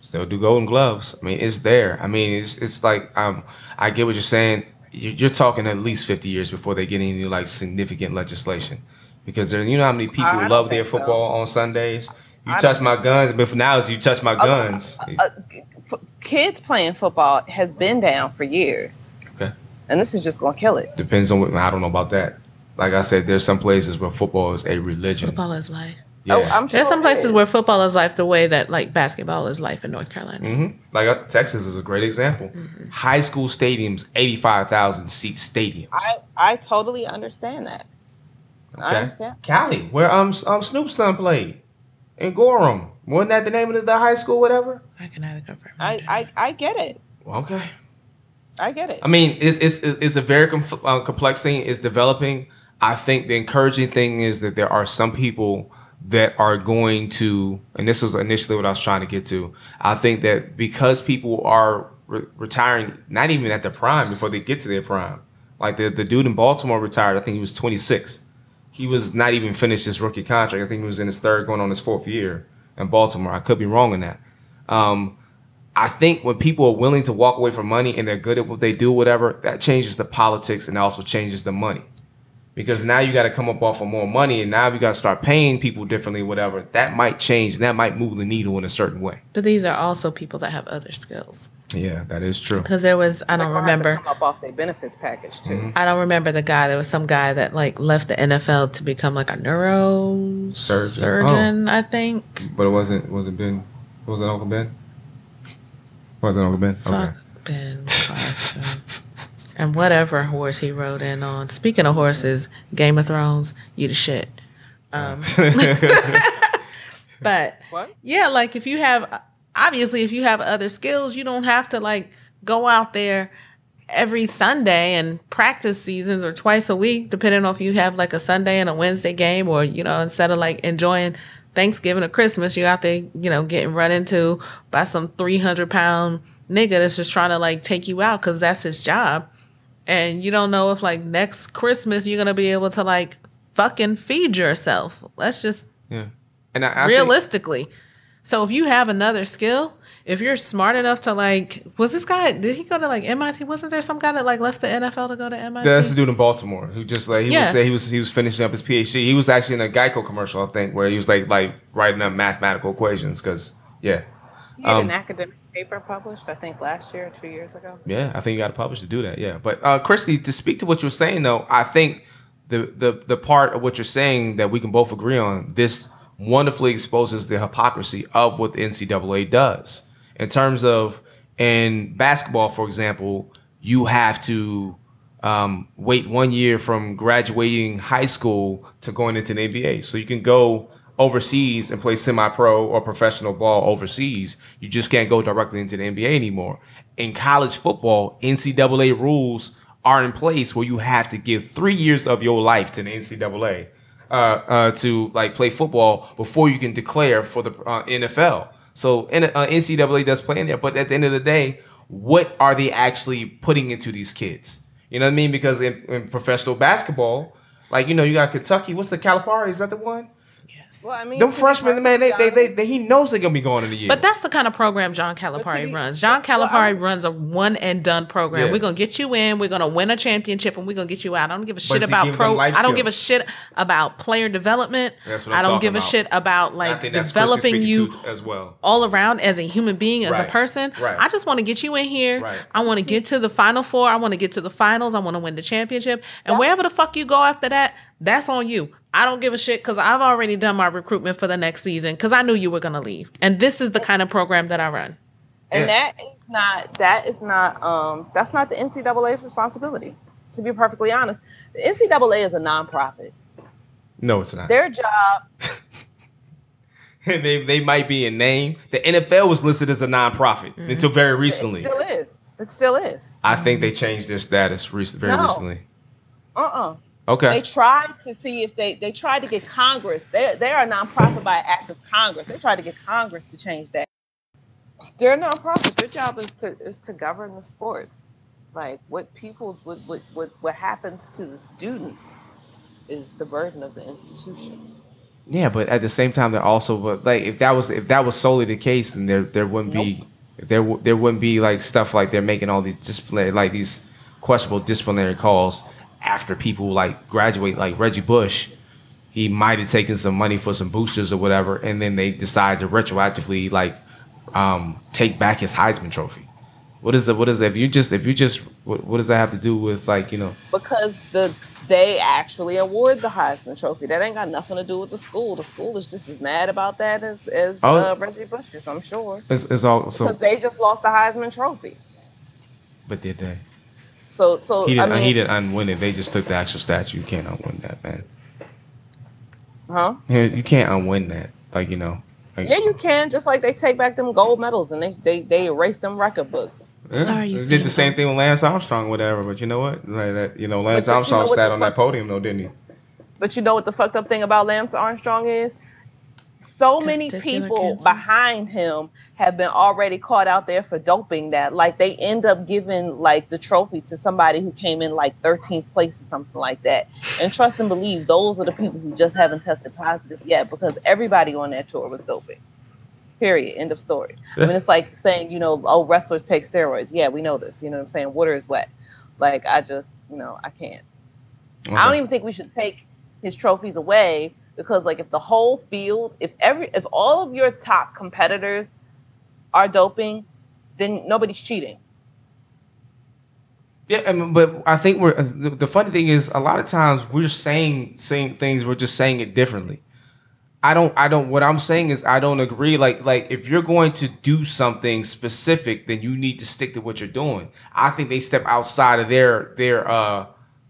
A: Still do Golden Gloves. I mean, it's there. I mean, it's it's like um, I get what you're saying. You- You're talking at least 50 years before they get any like significant legislation, because there, you know how many people love their
B: think so.
A: football on Sundays. You
B: I
A: touch my guns, but for now, it's you touch my guns.
B: Uh, f- kids playing football has been down for years.
A: Okay.
B: And this is just going to kill it.
A: Depends on what I don't know about that. Like I said, there's some places where football is a religion.
C: Football is life.
A: Yeah.
B: Oh, I'm sure
C: There's some places
B: is.
C: where football is life the way that like basketball is life in North Carolina.
A: hmm Like uh, Texas is a great example.
B: Mm-hmm.
A: High school stadiums, eighty-five thousand seat stadiums.
B: I, I totally understand that. I understand.
A: Cali, where um um Snoop's son played, in Gorman. Wasn't that the name of the, the high school, whatever?
C: I can either confirm.
B: I. I, I get it.
A: Okay.
B: I get it.
A: I mean, it's it's, it's a very compl- uh, complex thing. It's developing. I think the encouraging thing is that there are some people that are going to, and this was initially what I was trying to get to. I think that because people are re- retiring, not even at their prime before they get to their prime. Like the the dude in Baltimore retired. I think he was 26. He was not even finished his rookie contract. I think he was in his third, going on his fourth year in Baltimore. I could be wrong in that. Um, I think when people are willing to walk away from money and they're good at what they do, whatever, that changes the politics and also changes the money. Because now you got to come up off of more money and now you got to start paying people differently, whatever. That might change. and That might move the needle in a certain way.
C: But these are also people that have other skills.
A: Yeah, that is true.
C: Because there was, I don't
B: gonna have to
C: remember.
B: Come up off their benefits package too.
A: Mm-hmm.
C: I don't remember the guy. There was some guy that like left the NFL to become like a neurosurgeon,
A: Surgeon.
C: I think.
A: But it wasn't, was it Ben? Was it Uncle Ben? Was it Uncle Ben?
C: Fuck Ben and whatever horse he rode in on. Speaking of horses, Game of Thrones, you the shit. Um, but
B: What?
C: yeah, like if you have obviously if you have other skills, you don't have to like go out there every Sunday and practice seasons or twice a week, depending on if you have like a Sunday and a Wednesday game, or you know, instead of like enjoying Thanksgiving or Christmas, you're out there, you know, getting run into by some 300 pound nigga that's just trying to like take you out because that's his job. And you don't know if like next Christmas you're gonna be able to like fucking feed yourself. Let's just
A: yeah. And I, I think-
C: realistically. So if you have another skill, if you're smart enough to like, was this guy? Did he go to like MIT? Wasn't there some guy that like left the NFL to go to MIT?
A: That's the dude in Baltimore who just like he
C: Yeah.
A: was he was he was finishing up his PhD. He was actually in a Geico commercial, I think, where he was like like writing up mathematical equations. Because yeah,
B: He had
A: Um,
B: an academic paper published, I think, last year or two years ago.
A: yeah, I think you got to publish to do that. Yeah, but uh, Christy, to speak to what you were saying though, I think the the the part of what you're saying that we can both agree on this wonderfully exposes the hypocrisy of what the NCAA does in terms of in basketball, for example, you have to um, wait one year from graduating high school to going into the NBA. So you can go overseas and play semi-pro or professional ball overseas. You just can't go directly into the NBA anymore. In college football, NCAA rules are in place where you have to give three years of your life to the NCAA to like play football before you can declare for the uh, NFL. So uh, NCAA does play in there, but at the end of the day, what are they actually putting into these kids? You know what I mean? Because in, in professional basketball, like you know, you got Kentucky. What's the Calipari? Is that the one?
B: Well, I mean,
A: Them freshmen, man, they, they, they, they, he knows they're gonna be going in the year.
C: But that's the kind of program John Calipari
B: he-
C: runs. John
B: well,
C: Calipari
B: I'm-
C: runs a one and done program.
A: Yeah.
C: We're gonna get you in. We're gonna win a championship, and we're gonna get you out. I don't give a shit about pro. I don't give a shit about player development.
A: That's what I'm
C: I don't
A: talking
C: give a shit about like
A: think that's Christian
C: developing you
A: as well.
C: all around as a human being, as a person.
A: Right.
C: I just want to get you in here.
A: Right.
C: I want to get to the final four. I want to get to the finals. I want to win the championship. And wherever the fuck you go after that, that's on you. I don't give a shit because I've already done my recruitment for the next season because I knew you were gonna leave. And this is the kind of program that I run.
B: and
A: Yeah.
B: that is not that is not um that's not the NCAA's responsibility. To be perfectly honest, the NCAA is a nonprofit.
A: No, it's not.
B: Their job,
A: they they might be in name. The NFL was listed as a nonprofit until very recently.
B: it
A: recently.
B: still is. It still is.
A: I think they changed their status rec- very
B: No.
A: recently.
B: Uh uh
A: Okay.
B: They tried to see if they they tried to get Congress. They they are a nonprofit by act of Congress. They tried to get Congress to change that. They're a nonprofit. Their job is to is to govern the sports. Like what people what what what, what happens to the students is the burden of the institution.
A: Yeah, but at the same time, they're also but like if that was if that was solely the case, then there there wouldn't be there there wouldn't be like stuff like they're making all these disciplinary like these questionable disciplinary calls after people like graduate like Reggie Bush. He might have taken some money for some boosters or whatever, and then they decide to retroactively like um, take back his Heisman Trophy. What is the what is that? If you just if you just what, what does that have to do with like you know?
B: because the they actually award the Heisman Trophy. That ain't got nothing to do with the school. The school is just as mad about that as as
A: Oh.
B: uh, Reggie Bush is, I'm sure,
A: It's, it's all so.
B: because they just lost the Heisman Trophy.
A: But did they?
B: So so
A: He didn't.
B: Uh, mean,
A: he didn't unwin it. They just took the actual statue. You can't unwin that, man.
B: huh?
A: You can't unwin that. Like you know. Like,
B: Yeah, you can. Just like they take back them gold medals and they they they erase them record books.
A: yeah.
C: Sorry, you
A: did the same thing with Lance Armstrong, whatever. But you know what? Like that. You know, Lance
B: But you know
A: Armstrong sat
B: the
A: on that podium though, didn't he?
B: But you know what the fucked up thing about Lance Armstrong is? So many people
C: cancer.
B: behind him have been already caught out there for doping that like they end up giving like the trophy to somebody who came in like 13th place or something like that. And trust and believe those are the people who just haven't tested positive yet because everybody on that tour was doping. Period. End of story. I mean, it's like saying, you know, oh, wrestlers take steroids. Yeah, we know this. You know what I'm saying? Water is wet. Like, I just, you know, I can't. I don't even think we should take his trophies away because like if the whole field, if every if all of your top competitors are doping, then nobody's cheating.
A: Yeah, I mean, but I think we're the, the funny thing is a lot of times we're saying saying things we're just saying it differently. I don't I don't what I'm saying is I don't agree like like if you're going to do something specific then you need to stick to what you're doing. I think they step outside of their their uh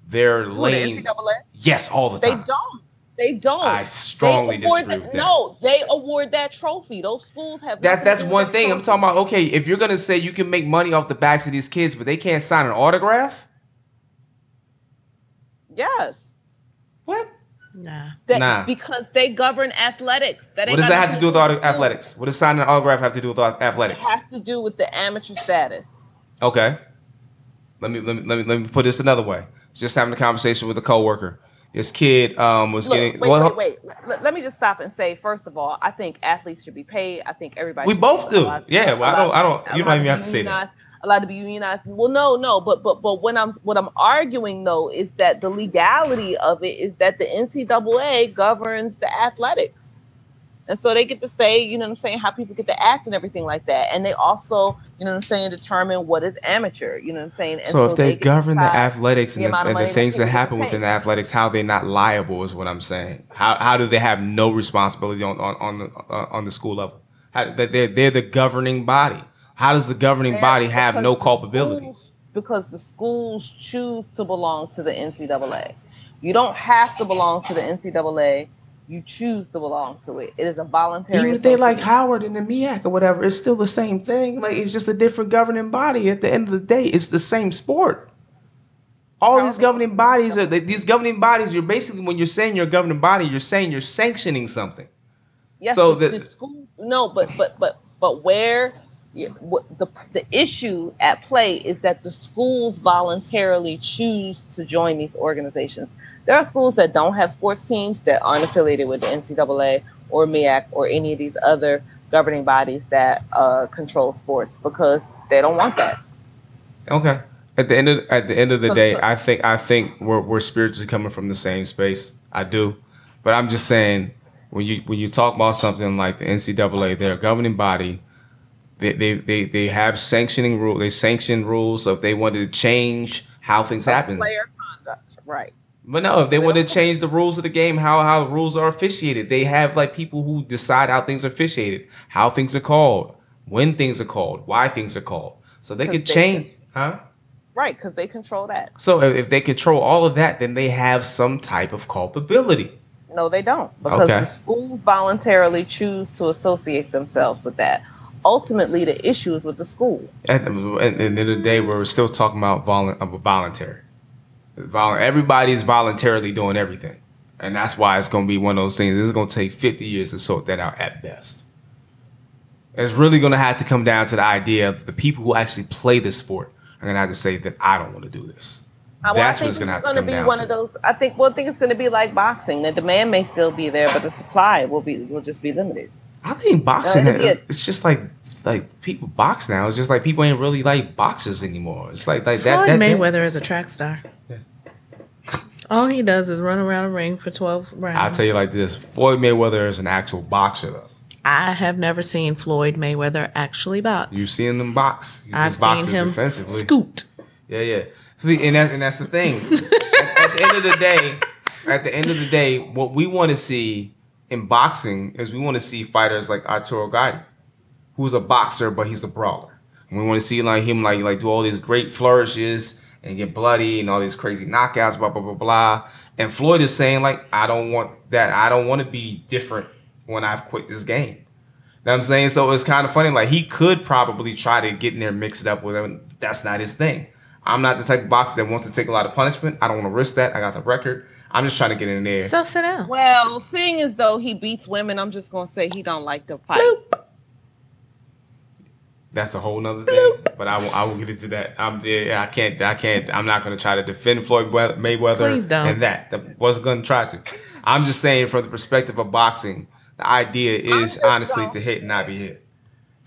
A: their
B: Who, the
A: lane.
B: NCAA?
A: Yes, all the time.
B: They don't. They don't.
A: I strongly
B: They award
A: disagree
B: that-
A: with that.
B: No, they award that trophy. Those schools have.
A: That's that's one
B: with
A: thing.
B: that
A: I'm talking about. Okay, if you're gonna say you can make money off the backs of these kids, but they can't sign an autograph,
B: Yes.
A: what?
C: Nah.
B: That,
A: Nah.
B: Because they govern athletics. That
A: What does that have to do with auto- athletics? What does signing an autograph have to do with athletics?
B: It has to do with the amateur status.
A: Okay. Let me let me let me let me put this another way. Just having a conversation with a coworker. This kid um was
B: Look,
A: getting
B: wait,
A: well,
B: wait, wait. Let, let me just stop and say, first of all, I think athletes should be paid. I think everybody.
A: We both do. Yeah, well, I don't- I don't- you don't even have to say that.
B: Allowed to be unionized. Well, no, no, but but but when I'm what I'm arguing though is that the legality of it is that the NCAA governs the athletics, And so they get to say, you know what I'm saying, how people get to act and everything like that. And they also, you know what I'm saying, determine what is amateur, you know what I'm saying? And
A: So if they,
B: to
A: govern the athletics and
B: the
A: and the things that happen within the athletics, how they're not liable is what I'm saying. How how do they have no responsibility on on on the uh, on the school level? How, that they're they're the governing body. How does the governing body have no
B: the
A: culpability?
B: schools- because the schools choose to belong to the NCAA. You don't have to belong to the NCAA. You choose to belong to it. It is a voluntary.
A: Even if they like. Howard and the MEAC or whatever, it's still the same thing. Like it's just a different governing body. At the end of the day, it's the same sport. All
B: How
A: these governing bodies are these governing bodies. You're basically when you're saying you're a governing body, you're saying you're sanctioning something.
B: Yes,
A: So
B: the,
A: the-
B: the school. No, but but but but where the the issue at play is that the schools voluntarily choose to join these organizations. There are schools that don't have sports teams that aren't affiliated with the NCAA or MEAC or any of these other governing bodies that uh, control sports because they don't want that.
A: Okay. At the end of at the end of the day, I think I think we're we're spiritually coming from the same space. I do, but I'm just saying when you when you talk about something like the NCAA, they're a governing body. They they they, they have sanctioning rule. They sanction rules. So if they wanted to change how things happen,
B: Player conduct, right?
A: But no, if they
B: They don't-
A: to change the rules of the game, how how the rules are officiated, they have like people who decide how things are officiated, how things are called, when things are called, why things are called. So they could change, huh?
B: Right, because they control that.
A: So if if they control all of that, then they have some type of culpability.
B: No, they don't, because
A: Okay.
B: the schools voluntarily choose to associate themselves with that. Ultimately, the issue is with the school.
A: At the, at the end of the day, we're still talking about volu- about voluntary. Everybody's voluntarily doing everything, and that's why it's going to be one of those things. This is going to take fifty years to sort that out at best. It's really going to have to come down to the idea of the people who actually play this sport are going to have to say that I don't want to do this.
B: Well,
A: That's
B: I
A: what it's going to have to come
B: be
A: down
B: one
A: to.
B: of those. I think. Well, I think it's going to be like boxing. The demand may still be there, but the supply will be will just be limited.
A: I think boxing,
B: No, a-
A: it's just like like people box now. It's just like people ain't really like boxers anymore. It's like like that.
C: Floyd
A: that, that
C: Mayweather is a track star. Yeah. All he does is run around a ring for 12 rounds.
A: I'll tell you like this: Floyd Mayweather is an actual boxer. Though
C: I have never seen Floyd Mayweather actually box.
A: you've seen him box. He
C: I've seen him
A: defensively.
C: scoot.
A: Yeah, yeah. And that's and that's the thing. at, at the end of the day, at the end of the day, what we want to see in boxing is we want to see fighters like Arturo Gatti, who's a boxer but he's a brawler. And we want to see like him like like do all these great flourishes and get bloody and all these crazy knockouts, blah blah blah blah. And Floyd is saying like, I don't want that. I don't want to be different when I've quit this game. You know what I'm saying? So it's kind of funny. Like he could probably try to get in there, mix it up with him. That's not his thing. I'm not the type of boxer that wants to take a lot of punishment. I don't want to risk that. I got the record. I'm just trying to get in there.
C: So sit down.
B: Well, seeing as though he beats women, I'm just going to say he don't like to fight.
A: That's a whole nother thing. But I will, I will get into that. I'm yeah, I can't I can't I'm not gonna try to defend Floyd Mayweather
C: Please don't.
A: and that. That wasn't gonna try to. I'm just saying from the perspective of boxing, the idea is honestly to hit and not be hit.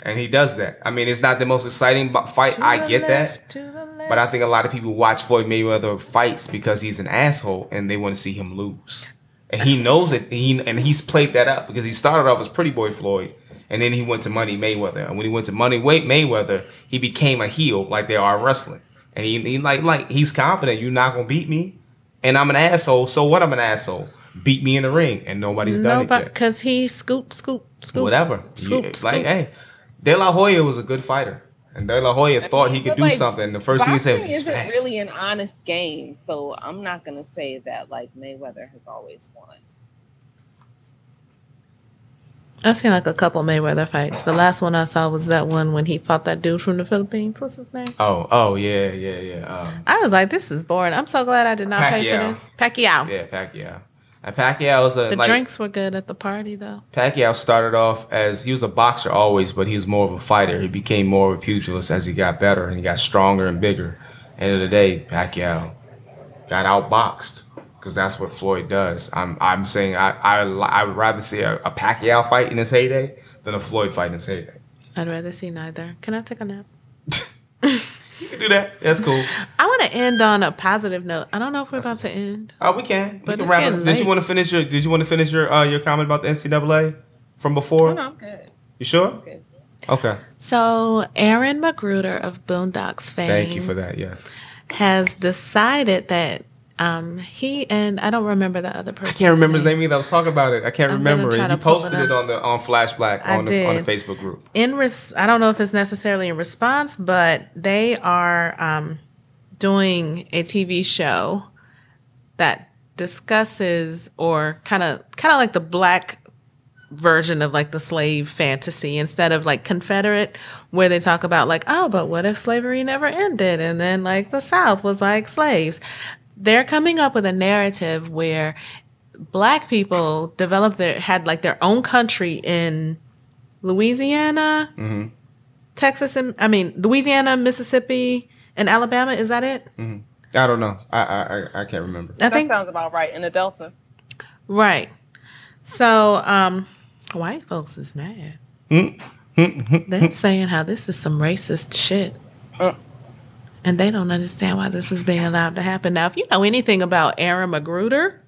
A: And he does that. I mean, it's not the most exciting fight.
C: To
A: I get
C: left,
A: that.
C: to.
A: But I think a lot of people watch Floyd Mayweather fights because he's an asshole and they want to see him lose. And he knows it. He and he's played that up because he started off as Pretty Boy Floyd, and then he went to Money Mayweather. And when he went to Money Weight Mayweather, he became a heel like they are in wrestling. And he, he like like he's confident you're not gonna beat me, and I'm an asshole. So what? I'm an asshole. Beat me in the ring, and nobody's done it
C: no,
A: yet.
C: because he scoop, scoop, scoop.
A: Whatever.
C: Scoop,
A: You-
C: scoop.
A: like hey, De La Hoya was a good fighter, and De La Hoya thought he could do
B: like,
A: something. The first thing he said was
B: Boxing
A: he's
B: isn't
A: fast.
B: really an honest game, so I'm not going to say that like Mayweather has always won.
C: I've seen like a couple Mayweather fights. The last one I saw was that one when he fought that dude from the Philippines. What's his name?
A: Oh, oh yeah, yeah, yeah. Um,
C: I was like, this is boring. I'm so glad I did not pay for this. Pacquiao.
A: yeah, Pacquiao. And Pacquiao's a
C: The
A: like,
C: drinks were good at the party though.
A: Pacquiao started off as he was a boxer always, but he was more of a fighter. He became more of a pugilist as he got better and he got stronger and bigger. End of the day, Pacquiao got outboxed because that's what Floyd does. I'm I'm saying I I, I would rather see a, a Pacquiao fight in his heyday than a Floyd fight in his heyday.
C: I'd rather see neither. Can I take a nap?
A: You can do that. That's cool.
C: I want to end on a positive note. I don't know if we're about to end.
A: Oh, we can.
C: But
A: we can wrap up. Did you want to finish your Did you want to finish your uh, your comment about the NCAA from before?
B: Oh, no, I'm good.
A: You sure?
B: good.
A: Okay.
C: So Aaron McGruder of Boondocks fame
A: Thank you for that. Yes.
C: has decided that um, he and I don't remember the other person.
A: I can't remember his name either. I was talking about it. I can't
C: I'm
A: remember it. You
C: pull it
A: posted it on the on Flash Black on the on the. Facebook group.
C: in res- I don't know if it's necessarily in response, but they are um, doing a TV show that discusses or kind of kind of like the black version of like the slave fantasy instead of like Confederate, where they talk about like, oh, but what if slavery never ended and then like the South was like slaves? They're coming up with a narrative where black people developed their had like their own country in Louisiana, mm-hmm. Texas, and I mean Louisiana, Mississippi, and Alabama. Is that it? Mm-hmm.
A: I don't know. I I I- I can't remember.
C: I
B: That
C: think
B: sounds about right. In the Delta.
C: right. So, um, white folks is mad. Mm-hmm. They're saying how this is some racist shit. Uh, And they don't understand why this is being allowed to happen. Now, if you know anything about Aaron McGruder,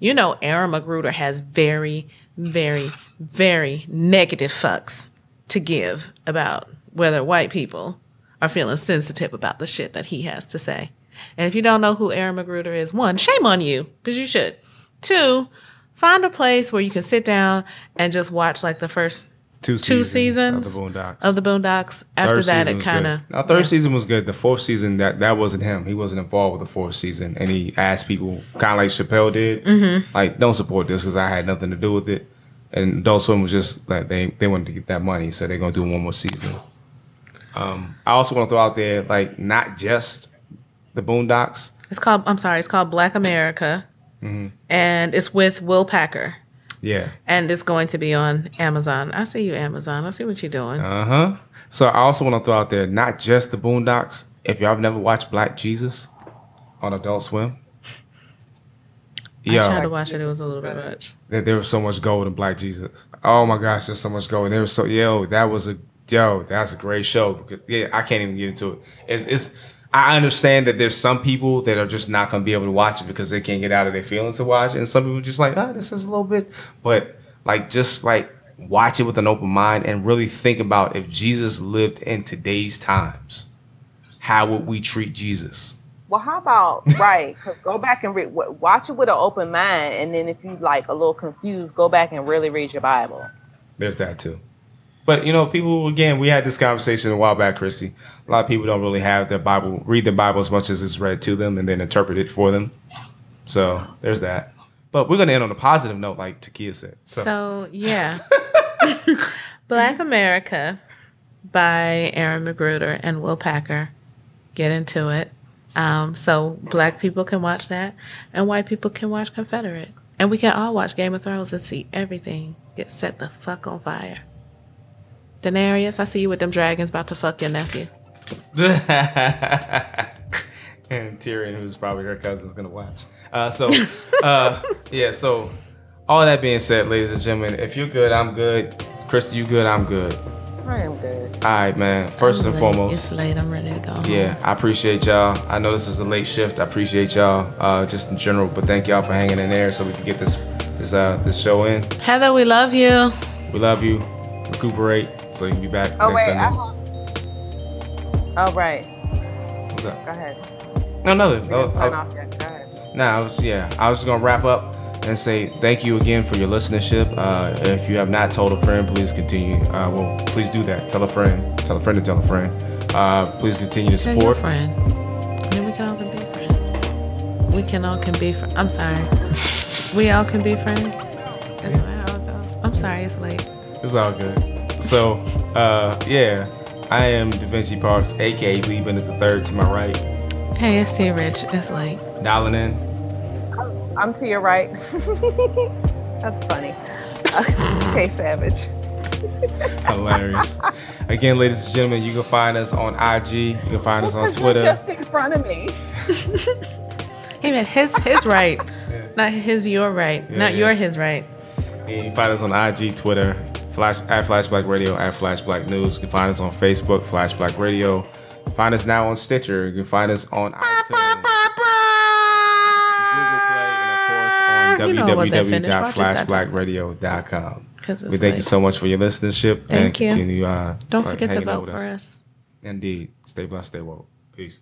C: you know Aaron McGruder has very, very, very negative fucks to give about whether white people are feeling sensitive about the shit that he has to say. And if you don't know who Aaron McGruder is, one, shame on you, because you should. Two, find a place where you can sit down and just watch like the first
A: Two
C: two
A: seasons,
C: seasons
A: of the Boondocks.
C: of the Boondocks. After
A: Third
C: that, it kind of.
A: Now, third season was good. The fourth season that that wasn't him. He wasn't involved with the fourth season, and he asked people kind of like Chappelle did, mm-hmm. like don't support this because I had nothing to do with it. And Adult Swim was just like they they wanted to get that money, so they're gonna do one more season. Um, I also want to throw out there like not just the Boondocks.
C: It's called. I'm sorry. It's called Black America,
A: Mm-hmm.
C: and it's with Will Packer,
A: Yeah.
C: and it's going to be on Amazon. I see you, Amazon. I see what you're doing.
A: Uh huh. So I also want to throw out there not just the Boondocks. If y'all have never watched Black Jesus on Adult Swim, yeah,
C: I tried to watch it. It was a little bit much.
A: there, there was so much gold in Black Jesus. Oh my gosh, there's so much gold. And there was so yo, that was a yo, that's a great show. Yeah, I can't even get into it. It's it's I understand that there's some people that are just not gonna be able to watch it because they can't get out of their feelings to watch it, and some people just like, ah, this is a little bit, but like just like watch it with an open mind and really think about if Jesus lived in today's times, how would we treat Jesus?
B: Well, how about right? go back and read. Watch it with an open mind, and then if you like a little confused, go back and really read your Bible.
A: There's that too. But you know, people again, we had this conversation a while back, Christy. A lot of people don't really have their Bible, read the Bible as much as it's read to them, and then interpret it for them. So there's that. But we're gonna end on a positive note, like Takia said. So,
C: So yeah, Black America by Aaron McGruder and Will Packer. Get into it. Um, so black people can watch that, and white people can watch Confederate, and we can all watch Game of Thrones and see everything get set the fuck on fire. Daenerys, I see you with them dragons about to fuck your nephew.
A: and Tyrion, who's probably her cousin, is gonna watch. Uh, so, uh, yeah. So, all that being said, ladies and gentlemen, if you're good, I'm good. Christy, you good? I'm good.
B: I am good.
A: All right, man. 1st and
C: Late.
A: foremost,
C: it's late. I'm ready to go. home.
A: Yeah, I appreciate y'all. I know this is a late shift. I appreciate y'all, uh, just in general. But thank y'all for hanging in there so we can get this this uh this show in.
C: Heather, we love you.
A: We love you. Recuperate so you can be back
B: Oh
A: next
B: wait, I
A: Sunday.
B: Oh right.
A: What's up?
B: Go ahead.
A: No, no,
B: We
A: no. oh,
B: off yet. Go ahead.
A: Nah, I was yeah. I was just gonna wrap up and say thank you again for your listenership. Uh, if you have not told a friend, please continue. Uh, well, please do that. Tell a friend. Tell a friend to tell a friend. Uh, please continue to support.
C: Tell your friend. I mean, we can all can be friends. We can all can be friends. I'm sorry. We all can be friends. That's how it goes. I'm sorry, it's late.
A: It's all good. So, uh, yeah, I am Da Vinci Parks, aka Lee Bennett the third to my right,
C: Hey, it's T Rich. It's late.
A: dialing in.
B: I'm to your right. That's funny. okay, Savage.
A: Hilarious. Again, ladies and gentlemen, you can find us on IG. You can find us on Twitter.
B: Just in front of me.
C: He meant his his right, not his your right,
A: Yeah,
C: not
A: yeah.
C: your his right.
A: And you can find us on IG, Twitter, Flash at Flash Black Radio, at Flash Black News. You can find us on Facebook, Flash Black Radio. Find us now on Stitcher. You can find us on iTunes, Google Play, and of course on
C: You know I wasn't finished. Watch this that time.
A: www.flashblackradio.com. We thank you so much for your listenership and
C: Thank you.
A: continue. Uh,
C: Don't forget to vote for us.
A: Indeed. Stay blessed. Stay woke. Peace.